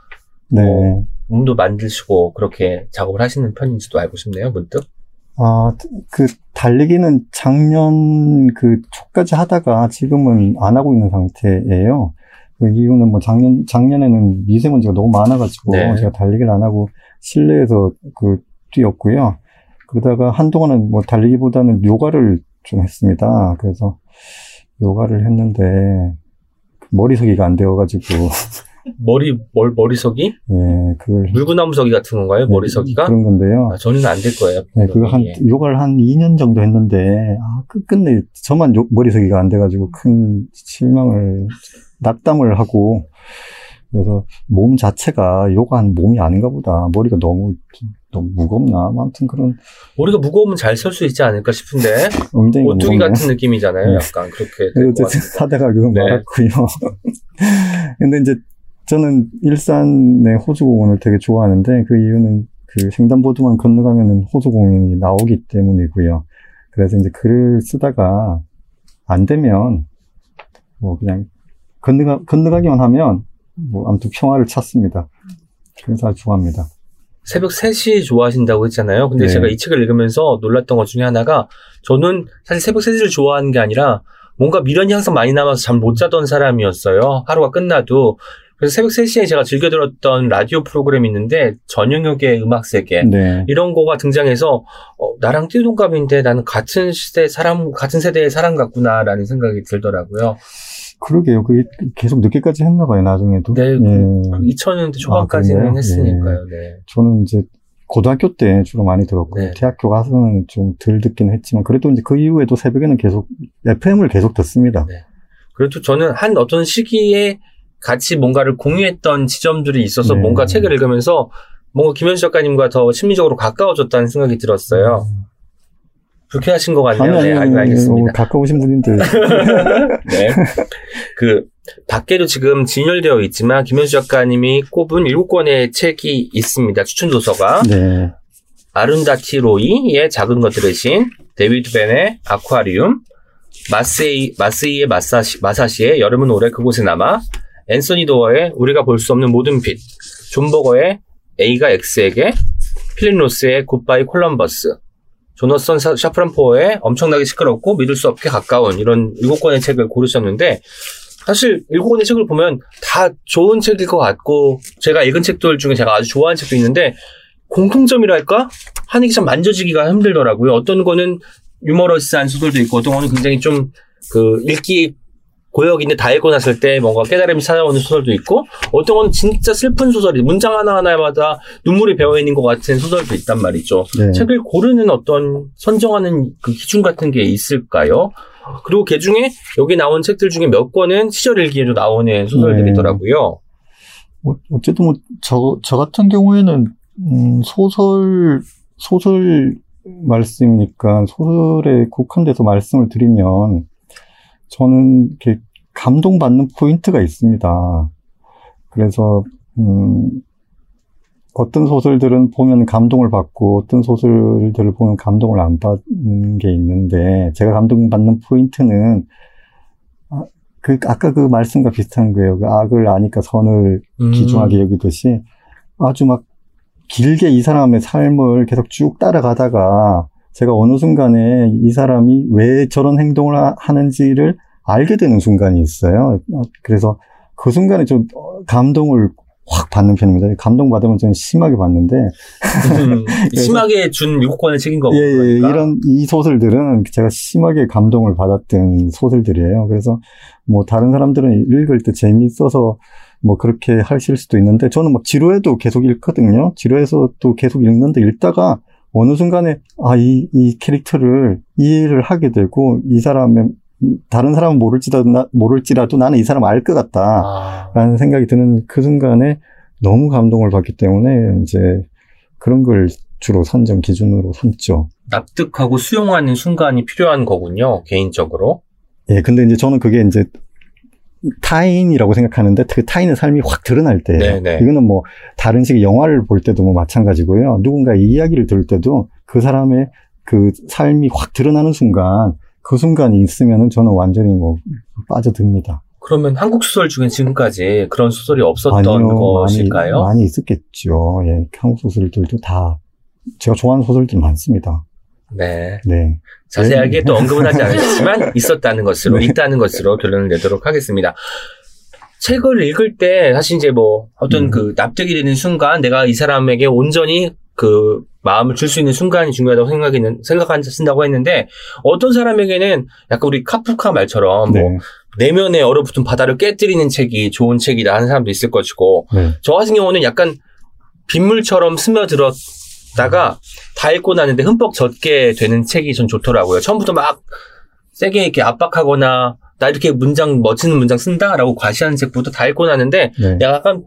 네. 어. 몸도 만드시고 그렇게 작업을 하시는 편인지도 알고 싶네요, 문득. 아, 그, 달리기는 작년 그 초까지 하다가 지금은 안 하고 있는 상태예요. 그 이유는 뭐 작년, 작년에는 미세먼지가 너무 많아가지고 네. 제가 달리기를 안 하고 실내에서 그 뛰었고요. 그러다가 한동안은 뭐 달리기보다는 요가를 좀 했습니다. 그래서 요가를 했는데 머리서기가 안 되어가지고 머리 멀, 머리석이 예, 그걸 물구나무석이 같은 건가요? 머리석이가? 그런 건데요. 아, 저는 안 될 거예요. 네, 그거 한, 예. 요가를 한 2년 정도 했는데, 아, 끝끝내 저만 요- 머리서기가 안 돼가지고 큰 실망을, 낙담을 하고, 그래서 몸 자체가 요가한 몸이 아닌가 보다. 머리가 너무, 너무 무겁나? 아무튼 그런 머리가 무거우면 잘 설 수 있지 않을까 싶은데 오뚜기 무겁네요. 같은 느낌이잖아요. 네. 약간 그렇게 어쨌든. 하다가 그건 네. 말았고요. 근데 이제 저는 일산의 호수공원을 되게 좋아하는데 그 이유는 그 횡단보도만 건너가면은 호수공원이 나오기 때문이고요. 그래서 이제 글을 쓰다가 안 되면 뭐 그냥 건너가, 건너가기만 하면 뭐 아무튼 평화를 찾습니다. 그래서 아주 좋아합니다. 새벽 3시 좋아하신다고 했잖아요. 근데 네. 제가 이 책을 읽으면서 놀랐던 것 중에 하나가 저는 사실 새벽 3시를 좋아하는 게 아니라 뭔가 미련이 항상 많이 남아서 잠 못 자던 사람이었어요. 하루가 끝나도. 그래서 새벽 3시에 제가 즐겨 들었던 라디오 프로그램이 있는데 전영혁의 음악 세계 네. 이런 거가 등장해서 어, 나랑 띠동갑인데 나는 같은 시대 사람 같은 세대의 사람 같구나라는 생각이 들더라고요. 그러게요. 그게 계속 늦게까지 했나 봐요, 나중에도. 네, 예. 2000년대 초반까지는 그래요? 했으니까요. 네. 저는 이제 고등학교 때 주로 많이 들었고 네. 대학교 가서는 좀 덜 듣긴 했지만 그래도 이제 그 이후에도 새벽에는 계속 FM을 계속 듣습니다. 네. 그래도 저는 한 어떤 시기에 같이 뭔가를 공유했던 지점들이 있어서 네. 뭔가 책을 읽으면서 뭔가 김현수 작가님과 더 심리적으로 가까워졌다는 생각이 들었어요. 불쾌하신 것 같네요. 음. 아니 네, 아니, 아니 알겠습니다. 가까우신 분인데 네. 그, 밖에도 지금 진열되어 있지만, 김연수 작가님이 꼽은 7권의 책이 있습니다. 추천 도서가. 네. 아룬다티 로이의 작은 것들의 신, 데이비드 밴의 아쿠아리움, 마쓰이, 마쓰이에 마사시, 마사시의 여름은 오래 그곳에 남아, 앤서니 도어의 우리가 볼 수 없는 모든 빛, 존 버거의 A가 X에게, 필립 로스의 굿바이 콜럼버스, 조너선 샤- 사프란 포어의 엄청나게 시끄럽고 믿을 수 없게 가까운 이런 일곱 권의 책을 고르셨는데 사실 일곱 권의 책을 보면 다 좋은 책일 것 같고 제가 읽은 책들 중에 제가 아주 좋아하는 책도 있는데 공통점이랄까 하는 게 참 만져지기가 힘들더라고요. 어떤 거는 유머러스한 소설도 있고 어떤 거는 굉장히 좀 그 읽기 고역인데 다 읽고 났을 때 뭔가 깨달음이 찾아오는 소설도 있고 어떤 건 진짜 슬픈 소설이 문장 하나하나마다 눈물이 배어있는 것 같은 소설도 있단 말이죠. 네. 책을 고르는 어떤 선정하는 그 기준 같은 게 있을까요? 그리고 그 중에 여기 나온 책들 중에 몇 권은 시절 일기에도 나오는 소설들이더라고요. 어, 어쨌든 뭐, 저, 저 같은 경우에는, 음, 소설, 소설 말씀이니까 소설에 국한돼서 말씀을 드리면, 저는 이렇게 감동받는 포인트가 있습니다. 그래서, 음, 어떤 소설들은 보면 감동을 받고, 어떤 소설들을 보면 감동을 안 받는 게 있는데, 제가 감동받는 포인트는, 아, 그, 아까 그 말씀과 비슷한 거예요. 그 악을 아니까 선을 음. 귀중하게 여기듯이 아주 막 길게 이 사람의 삶을 계속 쭉 따라가다가 제가 어느 순간에 이 사람이 왜 저런 행동을 하- 하는지를 알게 되는 순간이 있어요. 어, 그래서 그 순간에 좀 어, 감동을 확 받는 편입니다. 감동 받으면 저는 심하게 받는데 음, 심하게 준 7권의 책인 거고. 예, 예, 그러니까. 이런 이 소설들은 제가 심하게 감동을 받았던 소설들이에요. 그래서 뭐 다른 사람들은 읽을 때 재미있어서 뭐 그렇게 하실 수도 있는데 저는 막 지루해도 계속 읽거든요. 지루해서 또 계속 읽는데 읽다가 어느 순간에 아, 이, 이 캐릭터를 이해를 하게 되고 이 사람의 다른 사람은 모를지라도, 나- 모를지라도 나는 이 사람 알 것 같다. 아, 라는 생각이 드는 그 순간에 너무 감동을 받기 때문에 이제 그런 걸 주로 선정 기준으로 삼죠. 납득하고 수용하는 순간이 필요한 거군요, 개인적으로. 예, 근데 이제 저는 그게 이제 타인이라고 생각하는데 그 타인의 삶이 확 드러날 때 네네. 이거는 뭐 다른 식의 영화를 볼 때도 뭐 마찬가지고요. 누군가의 이야기를 들을 때도 그 사람의 그 삶이 확 드러나는 순간 그 순간이 있으면은 저는 완전히 뭐 빠져듭니다. 그러면 한국 소설 중에 지금까지 그런 소설이 없었던 아니요, 것일까요? 많이, 많이 있었겠죠. 예, 한국 소설들도 다 제가 좋아하는 소설들 많습니다. 네. 네. 자세하게 또 언급은 하지 않았지만 있었다는 것으로, 네. 있다는 것으로 결론을 내도록 하겠습니다. 책을 읽을 때 사실 이제 뭐 어떤 음. 그 납득이 되는 순간 내가 이 사람에게 온전히 그 마음을 줄 수 있는 순간이 중요하다고 생각하는 생각한다고 했는데 어떤 사람에게는 약간 우리 카프카 말처럼 네. 뭐 내면에 얼어붙은 바다를 깨뜨리는 책이 좋은 책이다 하는 사람도 있을 것이고 네. 저 같은 경우는 약간 빗물처럼 스며들었 다가 다 읽고 나는데 흠뻑 젖게 되는 책이 전 좋더라고요. 처음부터 막 세게 이렇게 압박하거나 나 이렇게 문장 멋지는 문장 쓴다라고 과시하는 책보다 다 읽고 나는데 네. 약간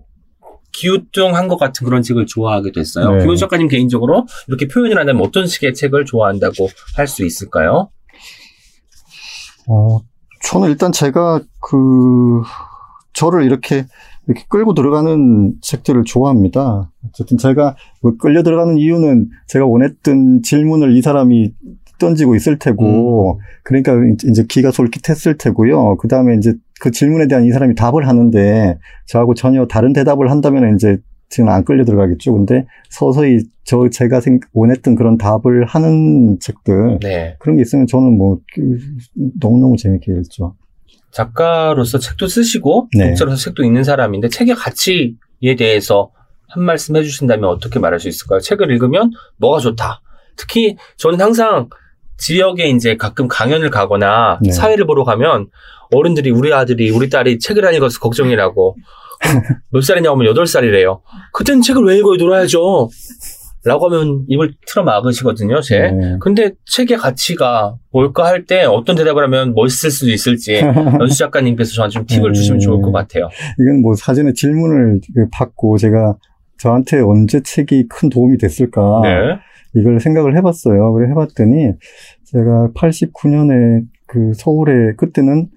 기우뚱한 것 같은 그런 책을 좋아하게 됐어요. 네. 김훈 작가님 개인적으로 이렇게 표현을 한다면 어떤 식의 책을 좋아한다고 할 수 있을까요? 어, 저는 일단 제가 그, 저를 이렇게, 이렇게 끌고 들어가는 책들을 좋아합니다. 어쨌든 제가 뭐 끌려 들어가는 이유는 제가 원했던 질문을 이 사람이 던지고 있을 테고, 그러니까 이제 기가 솔깃했을 테고요. 그 다음에 이제 그 질문에 대한 이 사람이 답을 하는데, 저하고 전혀 다른 대답을 한다면 이제 저는 안 끌려 들어가겠죠. 근데 서서히 저 제가 생, 원했던 그런 답을 하는 책들, 네. 그런 게 있으면 저는 뭐 그, 너무너무 재밌게 읽죠. 작가로서 책도 쓰시고 네. 독자로서 책도 읽는 사람인데 책의 가치에 대해서 한 말씀 해주신다면 어떻게 말할 수 있을까요? 책을 읽으면 뭐가 좋다. 특히 저는 항상 지역에 이제 가끔 강연을 가거나 네. 사회를 보러 가면 어른들이 우리 아들이 우리 딸이 책을 안 읽어서 걱정이라고 몇 살이냐고 하면 여덟 살이래요. 그땐 책을 왜 읽어요? 놀아야죠. 라고 하면 입을 틀어 막으시거든요, 제. 네. 근데 책의 가치가 뭘까 할 때 어떤 대답을 하면 멋있을 수도 있을지 연수 작가님께서 저한테 좀 팁을 음. 주시면 좋을 것 같아요. 이건 뭐 사전에 질문을 그 받고 제가 저한테 언제 책이 큰 도움이 됐을까 네. 이걸 생각을 해봤어요. 그래 해봤더니 제가 89년에 그 서울에 그때는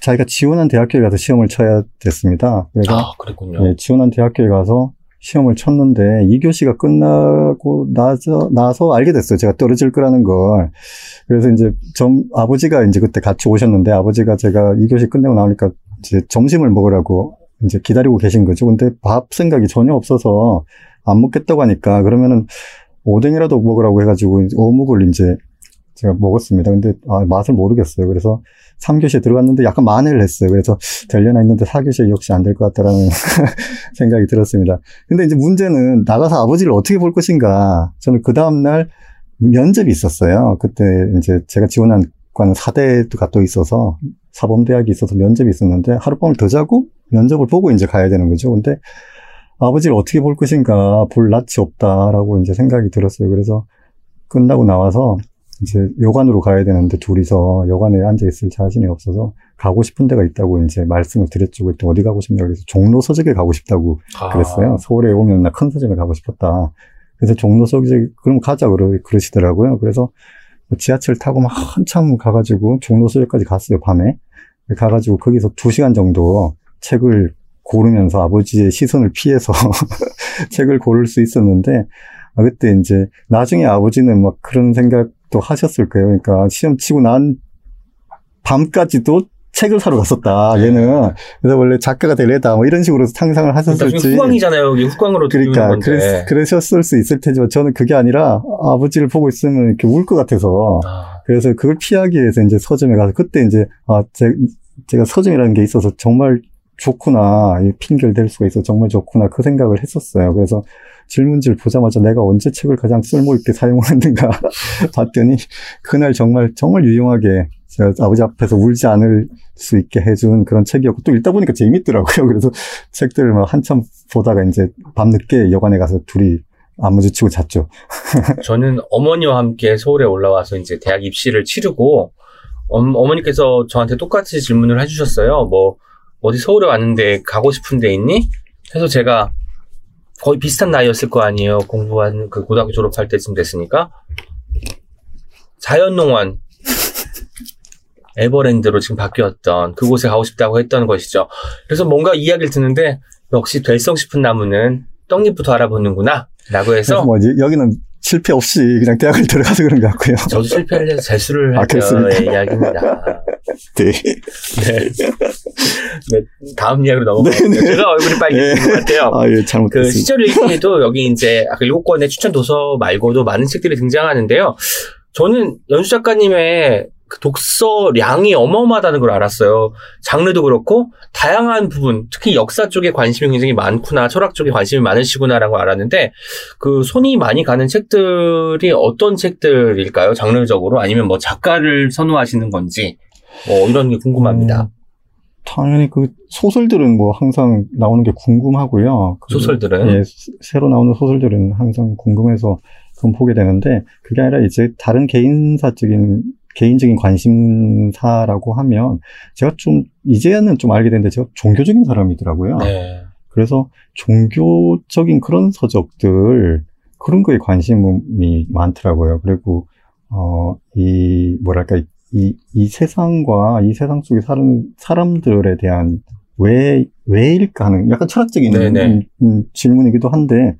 자기가 지원한 대학교에 가서 시험을 쳐야 됐습니다. 그래서 아, 그랬군요. 예, 지원한 대학교에 가서 시험을 쳤는데 2교시가 끝나고 나서, 나서 알게 됐어요. 제가 떨어질 거라는 걸. 그래서 이제 점, 아버지가 이제 그때 같이 오셨는데 아버지가 제가 2교시 끝내고 나오니까 이제 점심을 먹으라고 이제 기다리고 계신 거죠. 근데 밥 생각이 전혀 없어서 안 먹겠다고 하니까 그러면은 오뎅이라도 먹으라고 해가지고 어묵을 이제 제가 먹었습니다. 근데 아, 맛을 모르겠어요. 그래서 3교시에 들어갔는데 약간 만회를 했어요. 그래서 되려나 했는데 4교시에 역시 안 될 것 같다라는 생각이 들었습니다. 근데 이제 문제는 나가서 아버지를 어떻게 볼 것인가. 저는 그 다음날 면접이 있었어요. 그때 이제 제가 지원한 사범대학과는 사대가 또 있어서 사범대학이 있어서 면접이 있었는데 하룻밤을 더 자고 면접을 보고 이제 가야 되는 거죠. 근데 아버지를 어떻게 볼 것인가 볼 낯이 없다라고 이제 생각이 들었어요. 그래서 끝나고 나와서 이제 여관으로 가야 되는데 둘이서 여관에 앉아 있을 자신이 없어서 가고 싶은 데가 있다고 이제 말씀을 드렸죠. 그때 어디 가고 싶냐고 그래서 종로 서적에 가고 싶다고 아. 그랬어요. 서울에 오면 나 큰 서점에 가고 싶었다. 그래서 종로 서적에 그럼 가자 그러, 그러시더라고요. 그래서 뭐 지하철 타고 막 한참 가가지고 종로 서적까지 갔어요. 밤에 가가지고 거기서 두 시간 정도 책을 고르면서 아버지의 시선을 피해서 책을 고를 수 있었는데 아, 그때 이제 나중에 아버지는 막 그런 생각 도 하셨을 거예요. 그러니까 시험 치고 난 밤까지도 책을 사러 갔었다. 네. 얘는 그래서 원래 작가가 될래다 뭐 이런 식으로 상상을 나중에 하셨을지. 후광이잖아요. 여기 후광으로 그러니까. 그랬, 그러셨을 수 있을 테지만 저는 그게 아니라 아버지를 보고 있으면 이렇게 울 것 같아서 아, 그래서 그걸 피하기 위해서 이제 서점에 가서 그때 이제 아 제, 제가 서점이라는 게 있어서 정말 좋구나 이 핑계를 댈 수가 있어 정말 좋구나 그 생각을 했었어요. 그래서 질문지를 보자마자 내가 언제 책을 가장 쓸모 있게 사용하는가 봤더니 그날 정말 정말 유용하게 제가 아버지 앞에서 울지 않을 수 있게 해준 그런 책이었고 또 읽다 보니까 재밌더라고요. 그래서 책들을 막 한참 보다가 이제 밤늦게 여관에 가서 둘이 안무주치고 잤죠. 저는 어머니와 함께 서울에 올라와서 이제 대학 입시를 치르고 엄, 어머니께서 저한테 똑같이 질문을 해주셨어요. 뭐 어디 서울에 왔는데 가고 싶은 데 있니? 그래서 제가 거의 비슷한 나이였을 거 아니에요. 공부한 그 고등학교 졸업할 때쯤 됐으니까 자연농원 에버랜드로 지금 바뀌었던 그곳에 가고 싶다고 했던 것이죠. 그래서 뭔가 이야기를 듣는데 역시 될성 싶은 나무는 떡잎부터 알아보는구나 라고 해서 뭐 이제 여기는 실패 없이 그냥 대학을 들어가서 그런 것 같고요. 저도 실패를 해서 재수를 아, 할 그렇습니까? 때의 이야기입니다. 네. 네. 네, 다음 이야기로 넘어가요. 네, 네. 제가 얼굴이 빨개진 것 같아요. 아, 예, 그 잘못했습니다. 시절 일기에도 여기 이제 아까 일곱 권의 추천 도서 말고도 많은 책들이 등장하는데요. 저는 연수 작가님의 그 독서량이 어마어마하다는 걸 알았어요. 장르도 그렇고 다양한 부분, 특히 역사 쪽에 관심이 굉장히 많구나, 철학 쪽에 관심이 많으시구나라는 걸 알았는데 그 손이 많이 가는 책들이 어떤 책들일까요? 장르적으로 아니면 뭐 작가를 선호하시는 건지 뭐 이런 게 궁금합니다. 음, 당연히 그 소설들은 뭐 항상 나오는 게 궁금하고요. 그, 소설들은 예, 스- 새로 나오는 소설들은 항상 궁금해서 그건 보게 되는데 그게 아니라 이제 다른 개인사적인 개인적인 관심사라고 하면 제가 좀 이제는 좀 알게 됐는데 제가 종교적인 사람이더라고요. 네. 그래서 종교적인 그런 서적들 그런 거에 관심이 많더라고요. 그리고 어 이 뭐랄까 이, 이 세상과 이 세상 속에 사는 사람들에 대한 왜 왜일까 하는 약간 철학적인 네네. 음, 음, 질문이기도 한데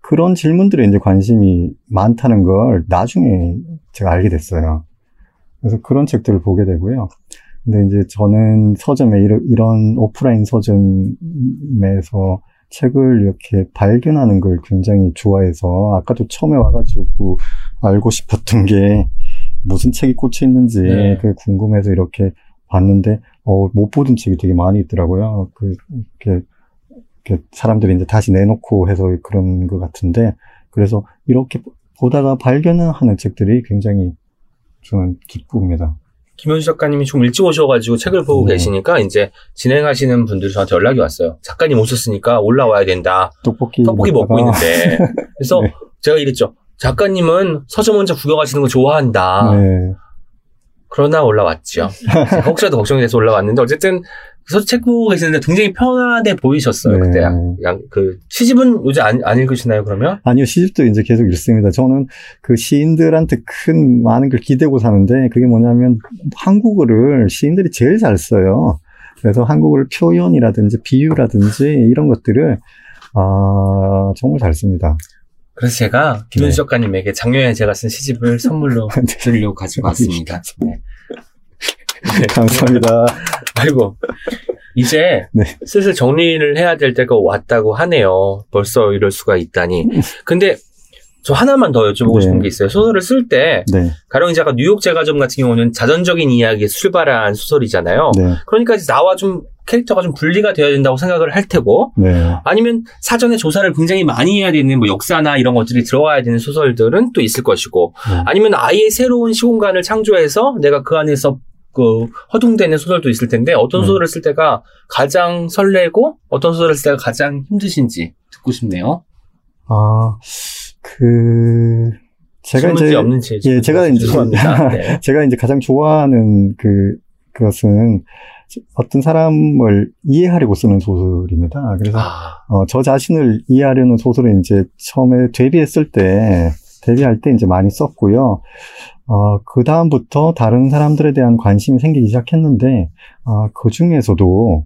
그런 질문들에 이제 관심이 많다는 걸 나중에 제가 알게 됐어요. 그래서 그런 책들을 보게 되고요. 근데 이제 저는 서점에 이런, 오프라인 서점에서 책을 이렇게 발견하는 걸 굉장히 좋아해서 아까도 처음에 와가지고 알고 싶었던 게 무슨 책이 꽂혀 있는지 네. 궁금해서 이렇게 봤는데 어, 못 보던 책이 되게 많이 있더라고요. 그 이렇게, 이렇게 사람들이 이제 다시 내놓고 해서 그런 것 같은데 그래서 이렇게 보다가 발견하는 책들이 굉장히 저는 기쁩니다. 김현수 작가님이 좀 일찍 오셔가지고 책을 보고 네. 계시니까 이제 진행하시는 분들이 저한테 연락이 왔어요. 작가님 오셨으니까 올라와야 된다. 떡볶이 떡볶이 먹고 있는데. 그래서 네. 제가 이랬죠. 작가님은 서점 혼자 구경하시는 거 좋아한다. 네. 그러나 올라왔죠. 혹시라도 걱정이 돼서 올라왔는데 어쨌든 그래서 책 보고 계시는데 굉장히 편안해 보이셨어요. 네. 그때 양, 양- 그 시집은 요즘 안, 안 읽으시나요 그러면? 아니요, 시집도 이제 계속 읽습니다. 저는 그 시인들한테 큰 많은 걸 기대고 사는데 그게 뭐냐면 한국어를 시인들이 제일 잘 써요. 그래서 한국어를 표현이라든지 비유라든지 이런 것들을 아, 정말 잘 씁니다. 그래서 제가 김현수 네. 작가님에게 작년에 제가 쓴 시집을 선물로 네. 드리려고 가지고 왔습니다. 네. 감사합니다. 아이고 이제 네. 슬슬 정리를 해야 될 때가 왔다고 하네요. 벌써 이럴 수가 있다니. 근데 저 하나만 더 여쭤보고 네. 싶은 게 있어요. 소설을 쓸때 네, 가령 작가 뉴욕 제과점 같은 경우는 자전적인 이야기에 출발한 소설이잖아요. 네, 그러니까 이제 나와 좀 캐릭터가 좀 분리가 되어야 된다고 생각을 할 테고 네. 아니면 사전에 조사를 굉장히 많이 해야 되는 뭐 역사나 이런 것들이 들어와야 되는 소설들은 또 있을 것이고 네. 아니면 아예 새로운 시공간을 창조해서 내가 그 안에서 그 허둥대는 소설도 있을 텐데 어떤 네. 소설을 쓸 때가 가장 설레고 어떤 소설을 쓸 때가 가장 힘드신지 듣고 싶네요. 아, 그, 제가 이제, 없는지 예, 제가 이제. 네. 제가 이제 가장 좋아하는 그, 그것은 어떤 사람을 이해하려고 쓰는 소설입니다. 그래서, 아, 어, 저 자신을 이해하려는 소설을 이제 처음에 데뷔했을 때, 데뷔할 때 이제 많이 썼고요. 어, 그 다음부터 다른 사람들에 대한 관심이 생기기 시작했는데, 아, 그 중에서도,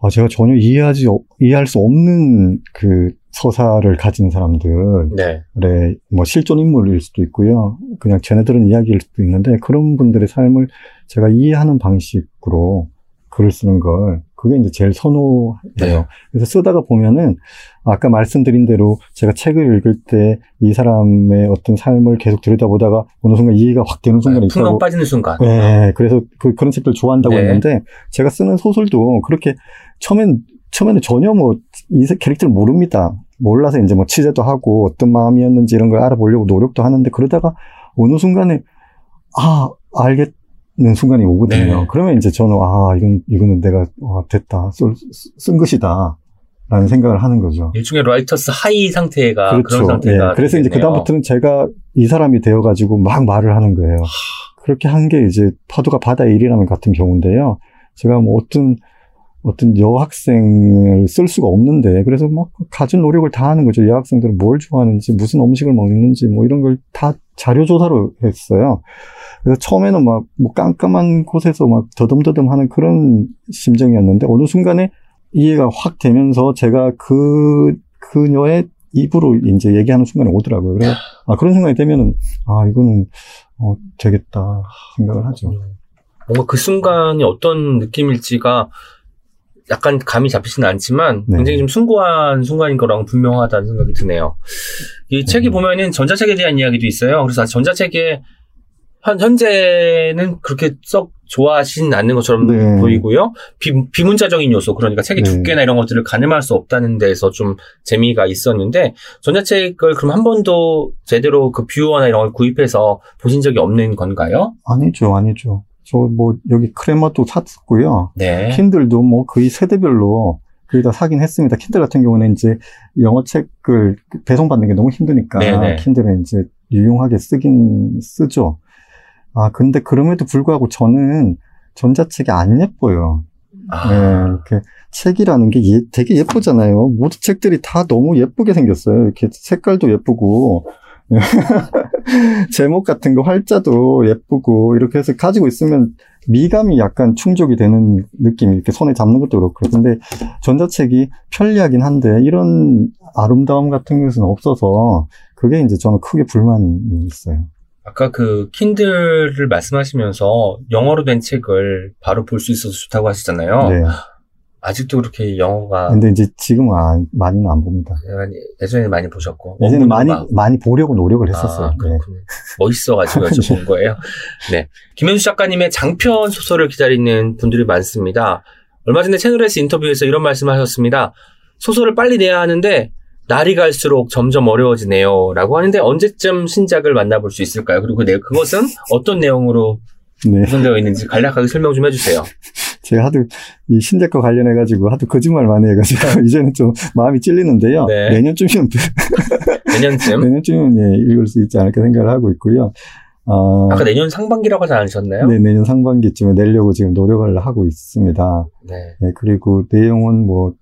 어, 제가 전혀 이해하지, 이해할 수 없는 그 서사를 가진 사람들, 네. 네, 뭐 실존 인물일 수도 있고요. 그냥 쟤네들은 이야기일 수도 있는데 그런 분들의 삶을 제가 이해하는 방식으로 글을 쓰는 걸 그게 이제 제일 선호해요. 네. 그래서 쓰다가 보면은 아까 말씀드린 대로 제가 책을 읽을 때 이 사람의 어떤 삶을 계속 들여다보다가 어느 순간 이해가 확 되는 순간이 풍경 있다고. 빠지는 순간. 네, 그래서 그, 그런 책들 좋아한다고 네. 했는데 제가 쓰는 소설도 그렇게 처음엔 처음에는 전혀 뭐 이 캐릭터를 모릅니다. 몰라서 이제 뭐 취재도 하고 어떤 마음이었는지 이런 걸 알아보려고 노력도 하는데 그러다가 어느 순간에 아 알겠 는 순간이 오거든요. 네. 그러면 이제 저는 아 이건 이거는 내가 와, 됐다 쓸, 쓴 것이다 라는 생각을 하는 거죠. 일종의 writer's high 상태가 그런 그렇죠. 상태가 예, 그래서 이제 되겠네요. 그다음부터는 제가 이 사람이 되어 가지고 막 말을 하는 거예요. 그렇게 한 게 이제 파도가 바다의 일이라는 같은 경우인데요. 제가 뭐 어떤 어떤 여학생을 쓸 수가 없는데 그래서 막 가진 노력을 다 하는 거죠. 여학생들은 뭘 좋아하는지 무슨 음식을 먹는지 뭐 이런 걸 다 자료 조사로 했어요. 그래서 처음에는 막 뭐 깜깜한 곳에서 막 더듬더듬 하는 그런 심정이었는데 어느 순간에 이해가 확 되면서 제가 그 그녀의 입으로 이제 얘기하는 순간이 오더라고요. 그래서 아 그런 순간이 되면은 아 이거는 어 되겠다 생각을 하죠. 뭔가 그 순간이 어떤 느낌일지가 약간 감이 잡히지는 않지만 네. 굉장히 좀 숭고한 순간인 거랑 분명하다는 생각이 드네요. 이 책이 음. 보면은 전자책에 대한 이야기도 있어요. 그래서 전자책에 현, 현재는 그렇게 썩 좋아하시진 않는 것처럼 네. 보이고요. 비, 비문자적인 요소, 그러니까 책의 네. 두께나 이런 것들을 가늠할 수 없다는 데에서 좀 재미가 있었는데, 전자책을 그럼 한 번도 제대로 그 뷰어나 이런 걸 구입해서 보신 적이 없는 건가요? 아니죠, 아니죠. 저 뭐 여기 크레마도 샀고요. 네. 킨들도 뭐 거의 세대별로 거의 다 사긴 했습니다. 킨들 같은 경우는 이제 영어 책을 배송받는 게 너무 힘드니까 네네. 킨들은 이제 유용하게 쓰긴 쓰죠. 아 근데 그럼에도 불구하고 저는 전자책이 안 예뻐요. 아, 네, 이렇게 책이라는 게 예- 되게 예쁘잖아요. 모든 책들이 다 너무 예쁘게 생겼어요. 이렇게 색깔도 예쁘고 제목 같은 거 활자도 예쁘고 이렇게 해서 가지고 있으면 미감이 약간 충족이 되는 느낌이 이렇게 손에 잡는 것도 그렇고 근데 전자책이 편리하긴 한데 이런 아름다움 같은 것은 없어서 그게 이제 저는 크게 불만이 있어요. 아까 그 킨들을 말씀하시면서 영어로 된 책을 바로 볼 수 있어서 좋다고 하시잖아요. 네. 아직도 그렇게 영어가 근데 이제 지금은 안- 많이는 안 봅니다. 예전에 많이 보셨고 예전에 많이 막 많이 보려고 노력을 했었어요. 아, 네. 그렇군요. 멋있어가지고 여쭤본 거예요. 네. 김현수 작가님의 장편 소설을 기다리는 분들이 많습니다. 얼마 전에 채널S 인터뷰에서 이런 말씀을 하셨습니다. 소설을 빨리 내야 하는데, 날이 갈수록 점점 어려워지네요. 라고 하는데, 언제쯤 신작을 만나볼 수 있을까요? 그리고 그 내- 그것은 어떤 내용으로 네. 구성되어 있는지 간략하게 설명 좀 해주세요. 제가 하도 이 신작과 관련해 가지고 하도 거짓말 많이 해가지고 이제는 좀 마음이 찔리는데요. 네. 내년쯤이면 내년쯤? 내년쯤이면 예, 읽을 수 있지 않을까 생각을 하고 있고요. 어, 아까 내년 상반기라고 하지 않으셨나요? 네, 내년 상반기쯤에 내려고 지금 노력을 하고 있습니다. 네. 예, 그리고 내용은 뭐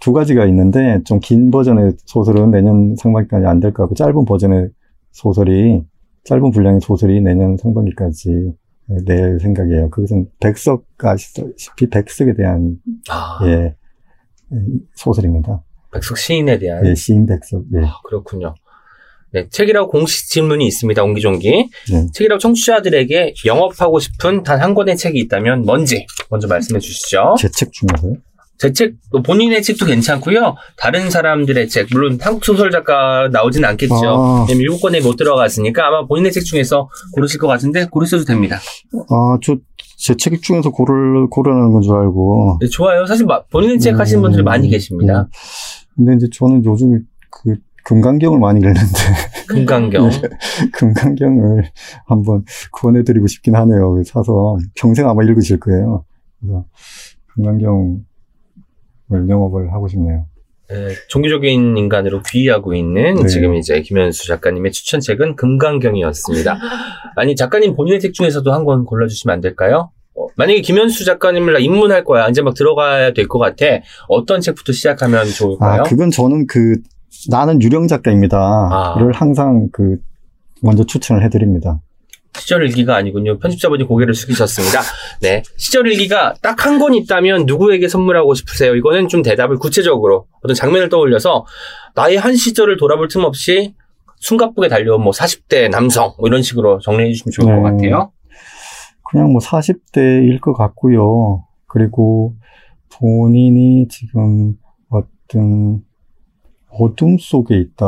두 가지가 있는데 좀 긴 버전의 소설은 내년 상반기까지 안 될 것 같고 짧은 버전의 소설이 짧은 분량의 소설이 내년 상반기까지 낼 생각이에요. 그것은 백석 아시다시피 백석에 대한 아, 예, 소설입니다. 백석 시인에 대한. 예, 시인 백석. 예. 아, 그렇군요. 네, 책이라고 공식 질문이 있습니다. 옹기종기. 네. 책이라고 청취자들에게 영업하고 싶은 단 한 권의 책이 있다면 뭔지 먼저 말씀해 주시죠. 제 책 중에서요? 제 책, 뭐 본인의 책도 괜찮고요. 다른 사람들의 책, 물론 한국 소설 작가 나오진 않겠죠. 아. 왜냐면 일곱 권에 못 들어갔으니까 아마 본인의 책 중에서 고르실 것 같은데 고르셔도 됩니다. 아, 저 제 책 중에서 고를, 고르는 건 줄 알고. 네, 좋아요. 사실 마- 본인의 책 하시는 분들이 음, 많이 계십니다. 음. 근데 이제 저는 요즘 그 금강경을 많이 읽는데, 금강경. 금강경을 한번 구원해드리고 싶긴 하네요. 사서 평생 아마 읽으실 거예요. 그래서 금강경을 영업을 하고 싶네요. 네, 종교적인 인간으로 귀의하고 있는 네. 지금 이제 김현수 작가님의 추천책은 금강경이었습니다. 아니 작가님 본인의 책 중에서도 한 권 골라주시면 안 될까요? 어, 만약에 김현수 작가님을 나 입문할 거야. 이제 막 들어가야 될 것 같아. 어떤 책부터 시작하면 좋을까요? 아, 그건 저는 그, 나는 유령 작가입니다. 아. 를 항상 그, 먼저 추천을 해드립니다. 시절 일기가 아니군요. 편집자분이 고개를 숙이셨습니다. 네. 시절 일기가 딱 한 권 있다면 누구에게 선물하고 싶으세요? 이거는 좀 대답을 구체적으로 어떤 장면을 떠올려서 나의 한 시절을 돌아볼 틈 없이 숨가쁘게 달려온 뭐 40대 남성 뭐 이런 식으로 정리해 주시면 좋을 것 네. 같아요. 그냥 뭐 40대일 것 같고요. 그리고 본인이 지금 어떤 어둠 속에 있다.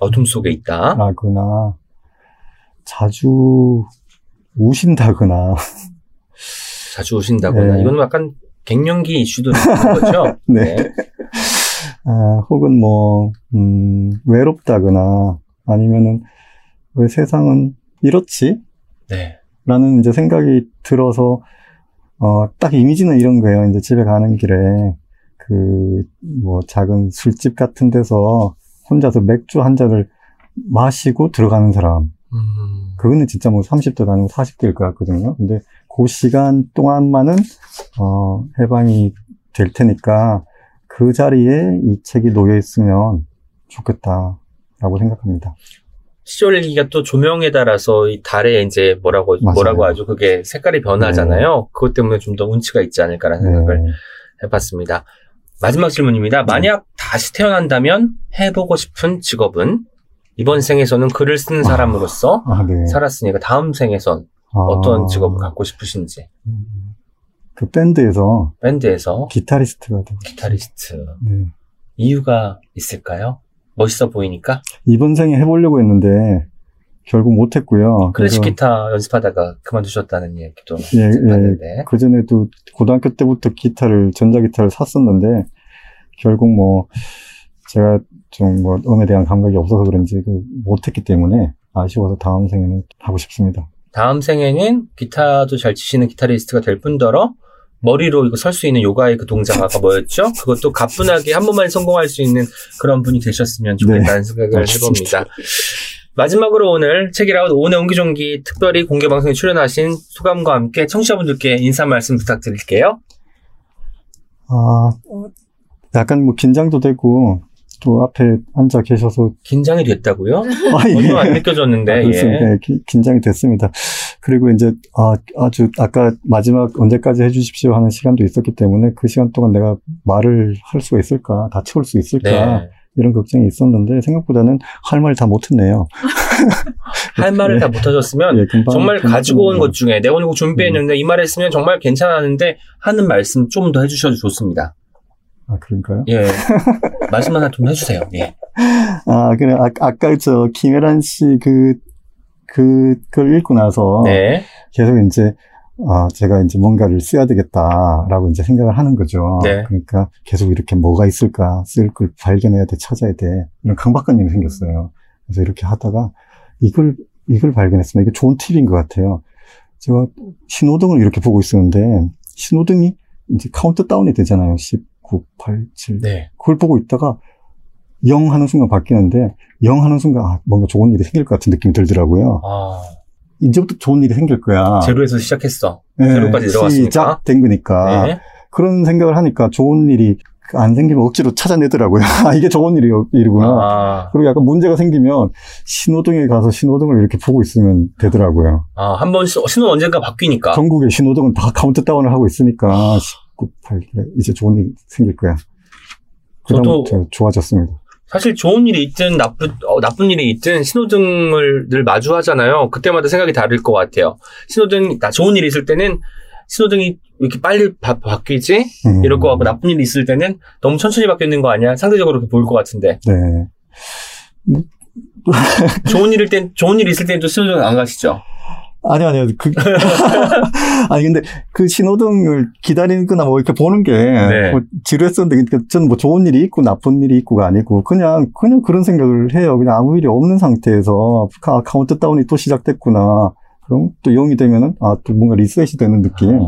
어둠 속에 있다. 라거나 자주 우신다거나 자주 오신다거나 네. 이거는 약간 갱년기 이슈도 있는 거죠. 네. 아, 혹은 뭐 음, 외롭다거나 아니면은 왜 세상은 이렇지? 네. 라는 이제 생각이 들어서 어, 딱 이미지는 이런 거예요. 이제 집에 가는 길에 그 뭐 작은 술집 같은 데서 혼자서 맥주 한 잔을 마시고 들어가는 사람. 음, 그거는 진짜 뭐 30대도 아니고 40대일 것 같거든요. 근데 그 시간 동안만은 어, 해방이 될 테니까 그 자리에 이 책이 놓여 있으면 좋겠다라고 생각합니다. 시절 일기가 또 조명에 따라서 이 달에 이제 뭐라고 맞아요. 뭐라고 하죠. 그게 색깔이 변하잖아요. 그것 때문에 좀 더 운치가 있지 않을까라는 생각을 네. 해봤습니다. 마지막 질문입니다. 만약 다시 태어난다면 해보고 싶은 직업은 이번 생에서는 글을 쓰는 사람으로서 아, 네. 살았으니까 다음 생에선 아, 어떤 직업을 갖고 싶으신지 그 밴드에서 밴드에서 기타리스트가 되고 기타리스트 네. 이유가 있을까요? 멋있어 보이니까 이번 생에 해보려고 했는데 결국 못했고요. 클래식 기타 연습하다가 그만두셨다는 얘기도 예, 예. 듣봤는데 그 전에도 고등학교 때부터 기타를 전자 기타를 샀었는데 결국 뭐 제가 좀 뭐 음에 대한 감각이 없어서 그런지 그 못했기 때문에 아쉬워서 다음 생에는 하고 싶습니다. 다음 생에는 기타도 잘 치시는 기타리스트가 될 뿐더러 머리로 이거 설 수 있는 요가의 그 동작가 뭐였죠? 그것도 가뿐하게 한 번만 성공할 수 있는 그런 분이 되셨으면 좋겠다는 생각을 알겠습니다. 해봅니다. 마지막으로 오늘 책이라웃 오은의 옹기종기 특별히 공개 방송에 출연하신 소감과 함께 청취자분들께 인사 말씀 부탁드릴게요. 아 약간 뭐 긴장도 되고 또 앞에 앉아 계셔서 긴장이 됐다고요? 아, 예. 전혀 안 느껴졌는데 아. 예. 예, 기- 긴장이 됐습니다. 그리고 이제 아, 아주 아까 마지막 언제까지 해주십시오 하는 시간도 있었기 때문에 그 시간 동안 내가 말을 할 수가 있을까, 다 채울 수 있을까 네. 이런 걱정이 있었는데 생각보다는 할 말 다 못했네요. 할 말을 예. 다 못하셨으면 예, 금방 정말 가지고 온. 것 중에 내가 오늘 거 준비했는데 이말 했으면 정말 괜찮았는데 하는 말씀 좀 더 해주셔도 좋습니다. 아 그런가요? 예. 말씀 하나 좀 해주세요. 예. 아 그래 아, 아까 저 김혜란 씨 그 그, 그걸 읽고 나서 네. 계속 이제 아, 제가 이제 뭔가를 써야 되겠다라고 이제 생각을 하는 거죠. 네. 그러니까 계속 이렇게 뭐가 있을까, 쓸 걸 발견해야 돼, 찾아야 돼. 이런 강박관념이 생겼어요. 그래서 이렇게 하다가 이걸, 이걸 발견했습니다. 이게 좋은 팁인 것 같아요. 제가 신호등을 이렇게 보고 있었는데 신호등이 이제 카운트 다운이 되잖아요. 19, 8, 7. 네. 그걸 보고 있다가 0 하는 순간 바뀌는데 0 하는 순간 아, 뭔가 좋은 일이 생길 것 같은 느낌이 들더라고요. 아, 이제부터 좋은 일이 생길 거야. 제로에서 시작했어. 네, 제로까지 들어갔으니까. 시작된 거니까. 네. 그런 생각을 하니까 좋은 일이 안 생기면 억지로 찾아내더라고요. 아, 이게 좋은 일이, 일이구나. 아, 그리고 약간 문제가 생기면 신호등에 가서 신호등을 이렇게 보고 있으면 되더라고요. 아, 한 번 신호 언젠가 바뀌니까. 전국의 신호등은 다 카운트다운을 하고 있으니까 19, 8, 이제 좋은 일이 생길 거야. 저도- 그다음부터 좋아졌습니다. 사실 좋은 일이 있든 나쁜, 어, 나쁜 일이 있든 신호등을 늘 마주하잖아요. 그때마다 생각이 다를 것 같아요. 신호등, 나 좋은 일이 있을 때는 신호등이 왜 이렇게 빨리 바, 바뀌지? 음, 이럴 것 같고 나쁜 일이 있을 때는 너무 천천히 바뀌는 거 아니야? 상대적으로 그렇게 보일 것 같은데. 네. 좋은 일일 땐, 좋은 일이 있을 때는 또 신호등 안 가시죠? 아니, 아니요. 그, 아니, 근데 그 신호등을 기다리거나 뭐 이렇게 보는 게 네. 뭐 지루했었는데, 그러니까 저는 뭐 좋은 일이 있고 나쁜 일이 있고가 아니고, 그냥, 그냥 그런 생각을 해요. 그냥 아무 일이 없는 상태에서 아, 카운트 다운이 또 시작됐구나. 그럼 또 0이 되면은, 아, 또 뭔가 리셋이 되는 느낌.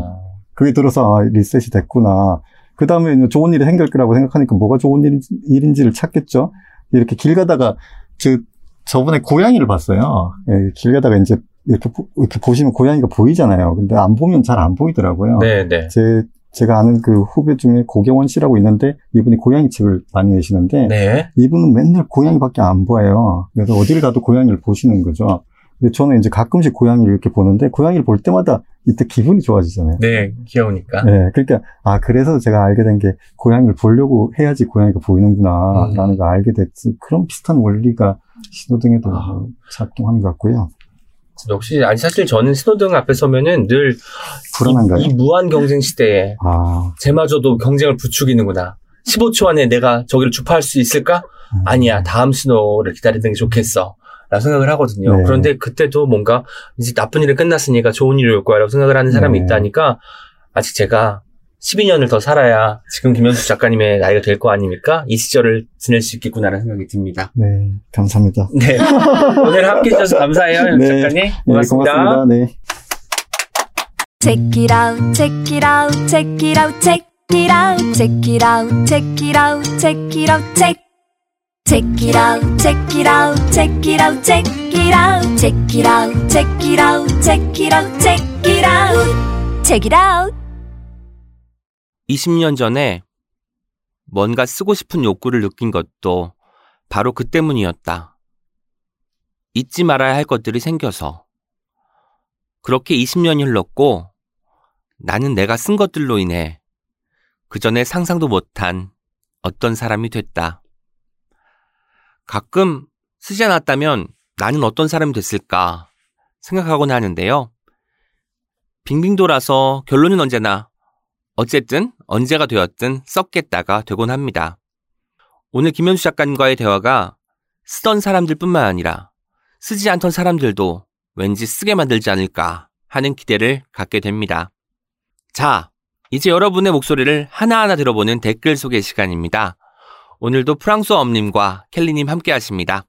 그게 들어서 아, 리셋이 됐구나. 그 다음에 좋은 일이 생길 거라고 생각하니까 뭐가 좋은 일인지, 일인지를 찾겠죠. 이렇게 길 가다가 저 저번에 고양이를 봤어요. 예, 길 가다가 이제 이렇게, 보- 이렇게 보시면 고양이가 보이잖아요. 근데 안 보면 잘 안 보이더라고요. 네, 네. 제 제가 아는 그 후배 중에 고경원 씨라고 있는데 이분이 고양이 책을 많이 내시는데 네. 이분은 맨날 고양이밖에 안 보여요. 그래서 어딜 가도 고양이를 보시는 거죠. 근데 저는 이제 가끔씩 고양이를 이렇게 보는데 고양이를 볼 때마다 이때 기분이 좋아지잖아요. 네, 귀여우니까. 네, 그러니까 아 그래서 제가 알게 된 게 고양이를 보려고 해야지 고양이가 보이는구나라는 음. 걸 알게 됐지. 그런 비슷한 원리가 신호등에도 아. 작동하는 것 같고요. 역시, 아니, 사실 저는 신호등 앞에 서면은 늘 불안한가요? 이, 이 무한 경쟁 시대에 아 쟤마저도 경쟁을 부추기는구나. 15초 안에 내가 저기를 주파할 수 있을까? 음. 아니야. 다음 신호를 기다리는 게 좋겠어. 라고 생각을 하거든요. 네. 그런데 그때도 뭔가 이제 나쁜 일이 끝났으니까 좋은 일이 올 거라고 생각을 하는 사람이 네. 있다니까 아직 제가 12년을 더 살아야 지금 김현수 작가님의 나이가 될 거 아닙니까? 이 시절을 지낼 수 있겠구나라는 생각이 듭니다. 네, 감사합니다. 네. 오늘 함께 해주셔서 감사해요, 현수 네. 작가님. 네, 고맙습니다. 고맙습니다. 네. Check it out, check it out, check it out, check it out, check it out, check it out, check it out, check. Check it out, check it out, check it out, check it out, check it out, check it out, check it out, check it out, check it out. 20년 전에 뭔가 쓰고 싶은 욕구를 느낀 것도 바로 그 때문이었다. 잊지 말아야 할 것들이 생겨서. 그렇게 20년이 흘렀고 나는 내가 쓴 것들로 인해 그 전에 상상도 못한 어떤 사람이 됐다. 가끔 쓰지 않았다면 나는 어떤 사람이 됐을까 생각하곤 하는데요. 빙빙 돌아서 결론은 언제나 어쨌든 언제가 되었든 썼겠다가 되곤 합니다. 오늘 김현수 작가님과의 대화가 쓰던 사람들뿐만 아니라 쓰지 않던 사람들도 왠지 쓰게 만들지 않을까 하는 기대를 갖게 됩니다. 자, 이제 여러분의 목소리를 하나하나 들어보는 댓글 소개 시간입니다. 오늘도 프랑스어 엄님과 켈리님 함께 하십니다.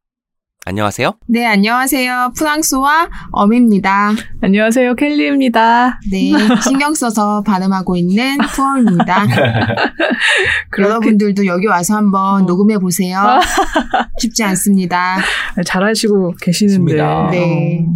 안녕하세요. 네, 안녕하세요. 프랑스와 엄입니다. 안녕하세요. 켈리입니다. 네, 신경 써서 발음하고 있는 푸엄입니다. 여러분들도 여기 와서 한번 어. 녹음해 보세요. 쉽지 않습니다. 잘하시고 계시는데. 네.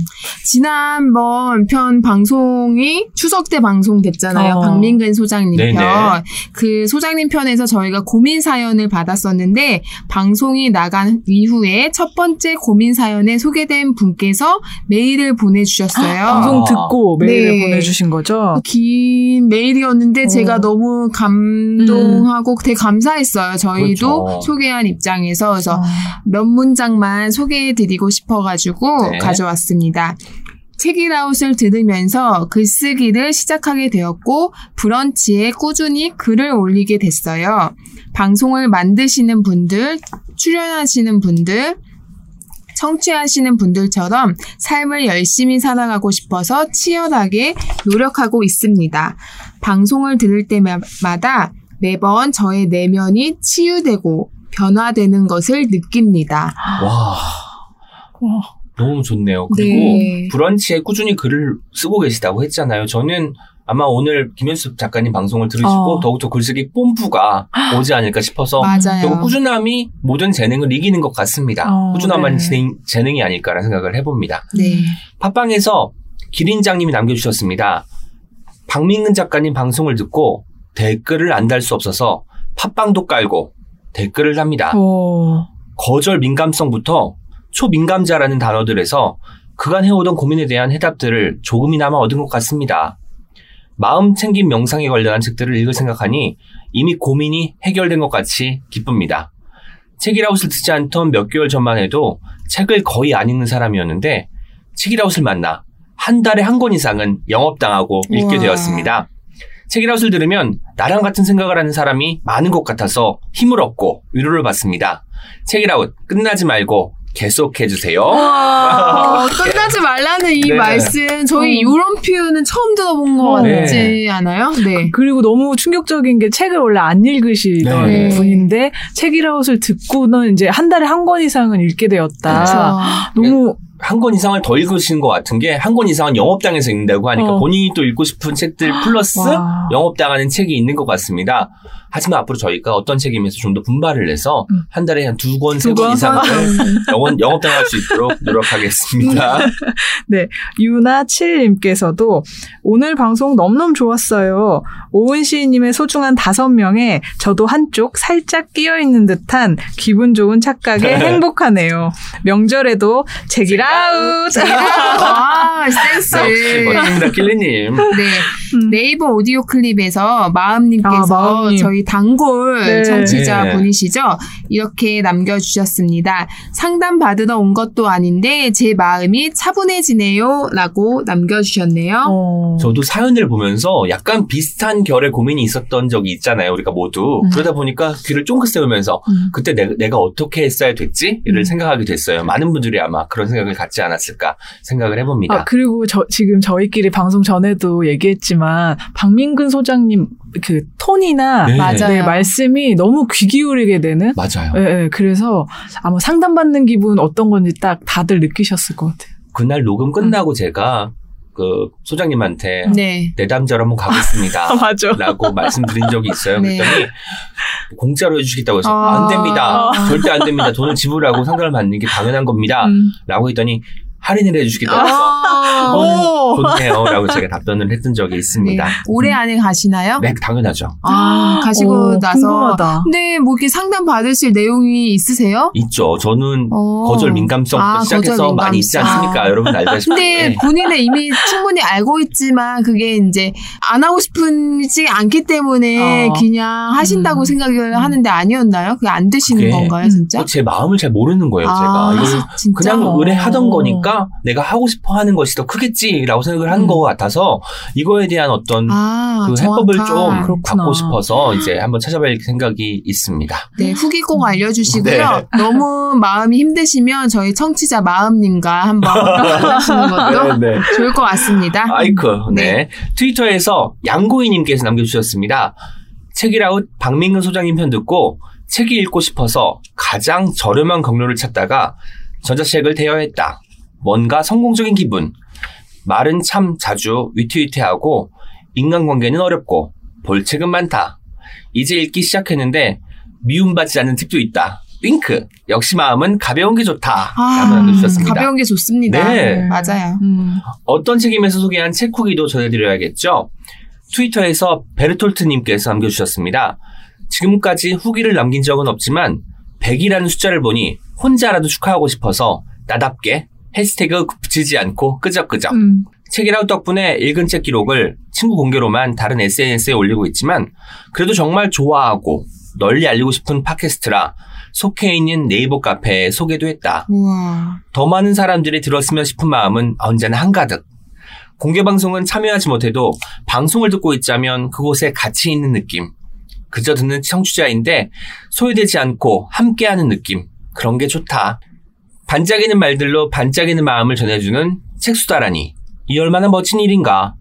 지난번 편 방송이 추석 때 방송됐잖아요. 어. 박민근 소장님 네네. 편. 그 소장님 편에서 저희가 고민 사연을 받았었는데 방송이 나간 이후에 첫 번째 고민 사연에 소개된 분께서 메일을 보내주셨어요. 방송 듣고 메일을 네. 보내주신 거죠? 긴 메일이었는데 어. 제가 너무 감동하고 되게 감사했어요. 저희도 그렇죠. 소개한 입장에서 그래서 어. 몇 문장만 소개해드리고 싶어가지고 네. 가져왔습니다. 책이라웃을 들으면서 글쓰기를 시작하게 되었고 브런치에 꾸준히 글을 올리게 됐어요. 방송을 만드시는 분들, 출연하시는 분들, 청취하시는 분들처럼 삶을 열심히 살아가고 싶어서 치열하게 노력하고 있습니다. 방송을 들을 때마다 매번 저의 내면이 치유되고 변화되는 것을 느낍니다. 와, 어. 너무 좋네요. 그리고 네. 브런치에 꾸준히 글을 쓰고 계시다고 했잖아요. 저는 아마 오늘 김현수 작가님 방송을 들으시고 어. 더욱더 글쓰기 뽐뿌가 오지 않을까 싶어서 맞아요. 결국 꾸준함이 모든 재능을 이기는 것 같습니다. 어, 꾸준함만 네. 재능, 재능 이 아닐까라는 생각을 해봅니다. 네. 팟빵에서 기린장님이 남겨주셨습니다. 박민근 작가님 방송을 듣고 댓글을 안 달 수 없어서 팟빵도 깔고 댓글을 합니다. 어. 거절 민감성부터 초민감자라는 단어들에서 그간 해오던 고민에 대한 해답들을 조금이나마 얻은 것 같습니다. 마음 챙김 명상에 관련한 책들을 읽을 생각하니 이미 고민이 해결된 것 같이 기쁩니다. 책이라웃을 듣지 않던 몇 개월 전만 해도 책을 거의 안 읽는 사람이었는데 책이라웃을 만나 한 달에 한 권 이상은 영업당하고 읽게 우와. 되었습니다. 책이라웃을 들으면 나랑 같은 생각을 하는 사람이 많은 것 같아서 힘을 얻고 위로를 받습니다. 책이라웃 끝나지 말고 계속해주세요. 와, 끝나지 말라는 이 네. 말씀 저희 어. 이런 표현은 처음 들어본 것 네. 같지 않아요? 네. 그리고 너무 충격적인 게 책을 원래 안 읽으시던 네. 분인데 책이라웃을 듣고는 이제 한 달에 한 권 이상은 읽게 되었다. 그렇죠. 너무 한 권 이상을 더 읽으신 것 같은 게 한 권 이상은 영업당에서 읽는다고 하니까 어. 본인이 또 읽고 싶은 책들 플러스 와. 영업당하는 책이 있는 것 같습니다. 하지만 앞으로 저희가 어떤 책임에서 좀 더 분발을 해서 음. 한 달에 한 두 권, 세두권 권? 이상을 영업, 영업당할 수 있도록 노력하겠습니다. 유나7님께서도 오늘 방송 너무너무 좋았어요. 오은 시인님의 소중한 다섯 명에 저도 한쪽 살짝 끼어있는 듯한 기분 좋은 착각에 행복하네요. 명절에도 제기라 웃! 아, 센스. 역시 멋집니다, 킬리님. 네. 음. 네이버 오디오 클립에서 마음님께서 아, 마음님. 저희 단골 네. 청취자 네. 분이시죠? 이렇게 남겨주셨습니다. 상담 받으러 온 것도 아닌데 제 마음이 차분해지네요. 라고 남겨주셨네요. 어. 저도 사연을 보면서 약간 비슷한 결의 고민이 있었던 적이 있잖아요. 우리가 모두. 음. 그러다 보니까 귀를 쫑긋 세우면서 음. 그때 내가, 내가 어떻게 했어야 됐지? 이를 음. 생각하게 됐어요. 많은 분들이 아마 그런 생각을 갖지 않았을까 생각을 해봅니다. 아, 그리고 저, 지금 저희끼리 방송 전에도 얘기했지만, 박민근 소장님 그 톤이나 네. 맞아요. 네, 말씀이 너무 귀 기울이게 되는? 맞아요. 예, 예, 그래서 아마 상담받는 기분 어떤 건지 딱 다들 느끼셨을 것 같아요. 그날 녹음 끝나고 제가 그 소장님한테 네. 내담자로 한번 가겠습니다. 맞아. 라고 말씀드린 적이 있어요. 네. 그랬더니 공짜로 해주시겠다고 해서 아. 안 됩니다. 아. 절대 안 됩니다. 돈을 지불하고 상담을 받는 게 당연한 겁니다. 음. 라고 했더니 할인을 해서 아, 오! 좋네요. 라고 제가 답변을 했던 적이 네. 있습니다. 올해 안에 가시나요? 네, 당연하죠. 아, 가시고 오, 나서. 궁금하다. 근데 뭐 이렇게 상담 받으실 내용이 있으세요? 있죠. 저는 어. 거절 민감성부터 아, 시작해서 거절 많이 있지 민감성. 않습니까? 여러분 알다시피. 근데 네. 본인은 이미 충분히 알고 있지만 그게 이제 안 하고 싶은지 않기 때문에 어. 그냥 하신다고 음. 생각을 하는데 아니었나요? 그게 안 되시는 그게- 건가요, 진짜? 어, 제 마음을 잘 모르는 거예요, 아, 제가. 이걸 진짜? 그냥 어. 의뢰하던 거니까 내가 하고 싶어 하는 것이 더 크겠지라고 생각을 한 음. 것 같아서 이거에 대한 어떤 아, 그 해법을. 좀 그렇구나. 받고 싶어서 이제 한번 찾아볼 생각이 있습니다. 네, 후기 꼭 알려주시고요. 네. 너무 마음이 힘드시면 저희 청취자 마음님과 한번 만나시는 것도 네. 좋을 것 같습니다. 아이쿠. 네. 트위터에서 양고희님께서 남겨주셨습니다. 책이라웃 박민근 소장님 편 듣고 책이 읽고 싶어서 가장 저렴한 경로를 찾다가 전자책을 대여했다. 뭔가 성공적인 기분. 말은 참 자주 위태위태하고 인간관계는 어렵고 볼 책은 많다. 이제 읽기 시작했는데 미움받지 않는 팁도 있다. 윙크. 역시 마음은 가벼운 게 좋다. 라고. 아, 가벼운 게 좋습니다. 네. 맞아요. 음. 어떤 책임에서 소개한 책 후기도 전해드려야겠죠. 트위터에서 베르톨트님께서 남겨주셨습니다. 지금까지 후기를 남긴 적은 없지만 100이라는 숫자를 보니 혼자라도 축하하고 싶어서 나답게 해시태그 붙이지 않고 끄적끄적. 음. 책이라웃 덕분에 읽은 책 기록을 친구 공개로만 다른 SNS에 올리고 있지만 그래도 정말 좋아하고 널리 알리고 싶은 팟캐스트라 속해 있는 네이버 카페에 소개도 했다. 우와. 더 많은 사람들이 들었으면 싶은 마음은 언제나 한가득. 공개 방송은 참여하지 못해도 방송을 듣고 있자면 그곳에 같이 있는 느낌. 그저 듣는 청취자인데 소외되지 않고 함께하는 느낌. 그런 게 좋다. 반짝이는 말들로 반짝이는 마음을 전해주는 책수다라니. 이 얼마나 멋진 일인가.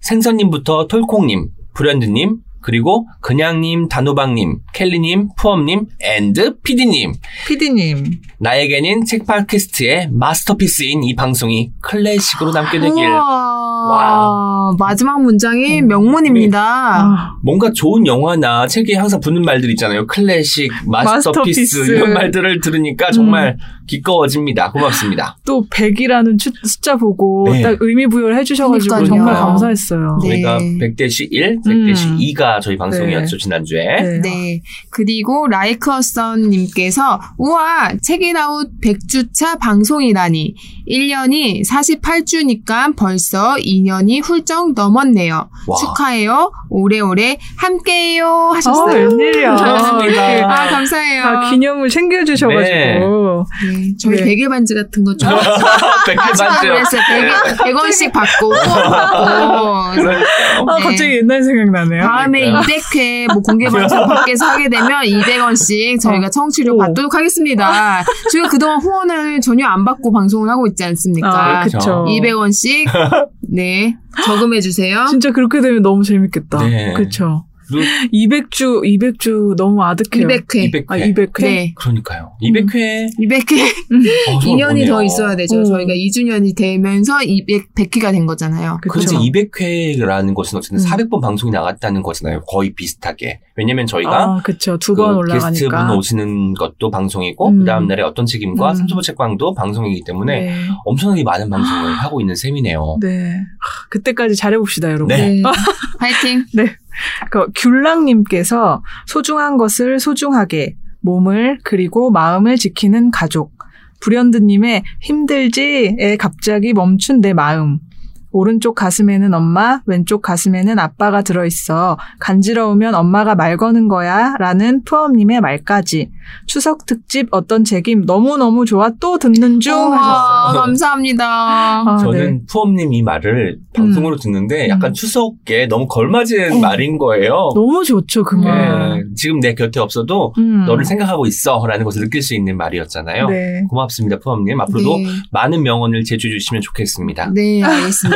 생선님부터 톨콩님, 불현듯님, 그리고 그냥님, 단호박님, 켈리님, 푸엄님, and 피디님. 피디님. 나에게는 책 팟캐스트의 masterpiece인 이 방송이 클래식으로 남게 되길. 우와. 마지막 문장이 음. 명문입니다. 아, 뭔가 좋은 영화나 책에 항상 붙는 말들 있잖아요. 클래식, 마스터피스, 마스터피스. 이런 말들을 들으니까 정말 기꺼워집니다. 고맙습니다. 또 100이라는 숫자 보고 네. 딱 의미 부여를 해주셔가지고 그러니까요. 정말 감사했어요. 네. 저희가 100대시 1, 100대시 음. 2가 저희 방송이었죠, 네. 지난주에. 네. 네. 그리고 라이크어선님께서 우와 책이라웃 100주차 방송이라니 1년이 48주니까 벌써 2년이 훌쩍 넘었네요. 와. 축하해요. 오래오래 함께해요 아, 하셨어요. 웬일이야. 고맙습니다. 이렇게 아 감사해요. 다 기념을 챙겨주셔가지고. 네. 네, 저희 네. 베개 반지 같은 거 좀. 마지막으로 반지요. 했어요. 100, 100원씩 받고, 후원 받고. 아, 네. 갑자기 옛날 생각나네요. 다음에 그러니까요. 200회 뭐 공개 방송 밖에서 하게 되면 200원씩 저희가 청취료 오. 받도록 하겠습니다. 저희가 그동안 후원을 전혀 안 받고 방송을 하고 있지 않습니까? 아, 그쵸. 200원씩 네 저금해 주세요. 진짜 그렇게 되면 너무 재밌겠다. 네. 그쵸. 그리고 200주, 200주 너무 아득해요. 200회. 200회. 아, 200회? 네. 그러니까요. 200회. 200회. 어, 정말 2년이 더. 있어야 되죠. 오. 저희가 2주년이 되면서 200, 100회가 된 거잖아요. 그래서 그쵸. 200회라는 것은 어쨌든 음. 400번 방송이 나갔다는 거잖아요. 거의 비슷하게. 왜냐면 저희가 아, 그쵸. 두번그 게스트분 올라가니까. 오시는 것도 방송이고 음. 그 다음 날에 어떤 책임과 음. 삼초보 책방도 방송이기 때문에 네. 엄청나게 많은 방송을 하고 있는 셈이네요. 네. 하, 그때까지 잘해봅시다, 여러분. 네. 화이팅. 그 귤랑님께서 소중한 것을 소중하게 몸을 그리고 마음을 지키는 가족. 불현드님의 힘들지에 갑자기 멈춘 내 마음. 오른쪽 가슴에는 엄마, 왼쪽 가슴에는 아빠가 들어있어. 간지러우면 엄마가 말 거는 거야. 라는 푸엄님의 말까지. 추석 특집 어떤 책임 너무너무 좋아. 또 듣는 중. 우와, 하셨어요. 감사합니다. 아, 저는 네. 푸엄님 이 말을 방송으로 듣는데 약간 음. 추석에 너무 걸맞은 어. 말인 거예요. 너무 좋죠, 그 말. 네, 지금 내 곁에 없어도 음. 너를 생각하고 있어 라는 것을 느낄 수 있는 말이었잖아요. 네. 고맙습니다, 푸엄님. 앞으로도 네. 많은 명언을 제주해 주시면 좋겠습니다. 네, 알겠습니다.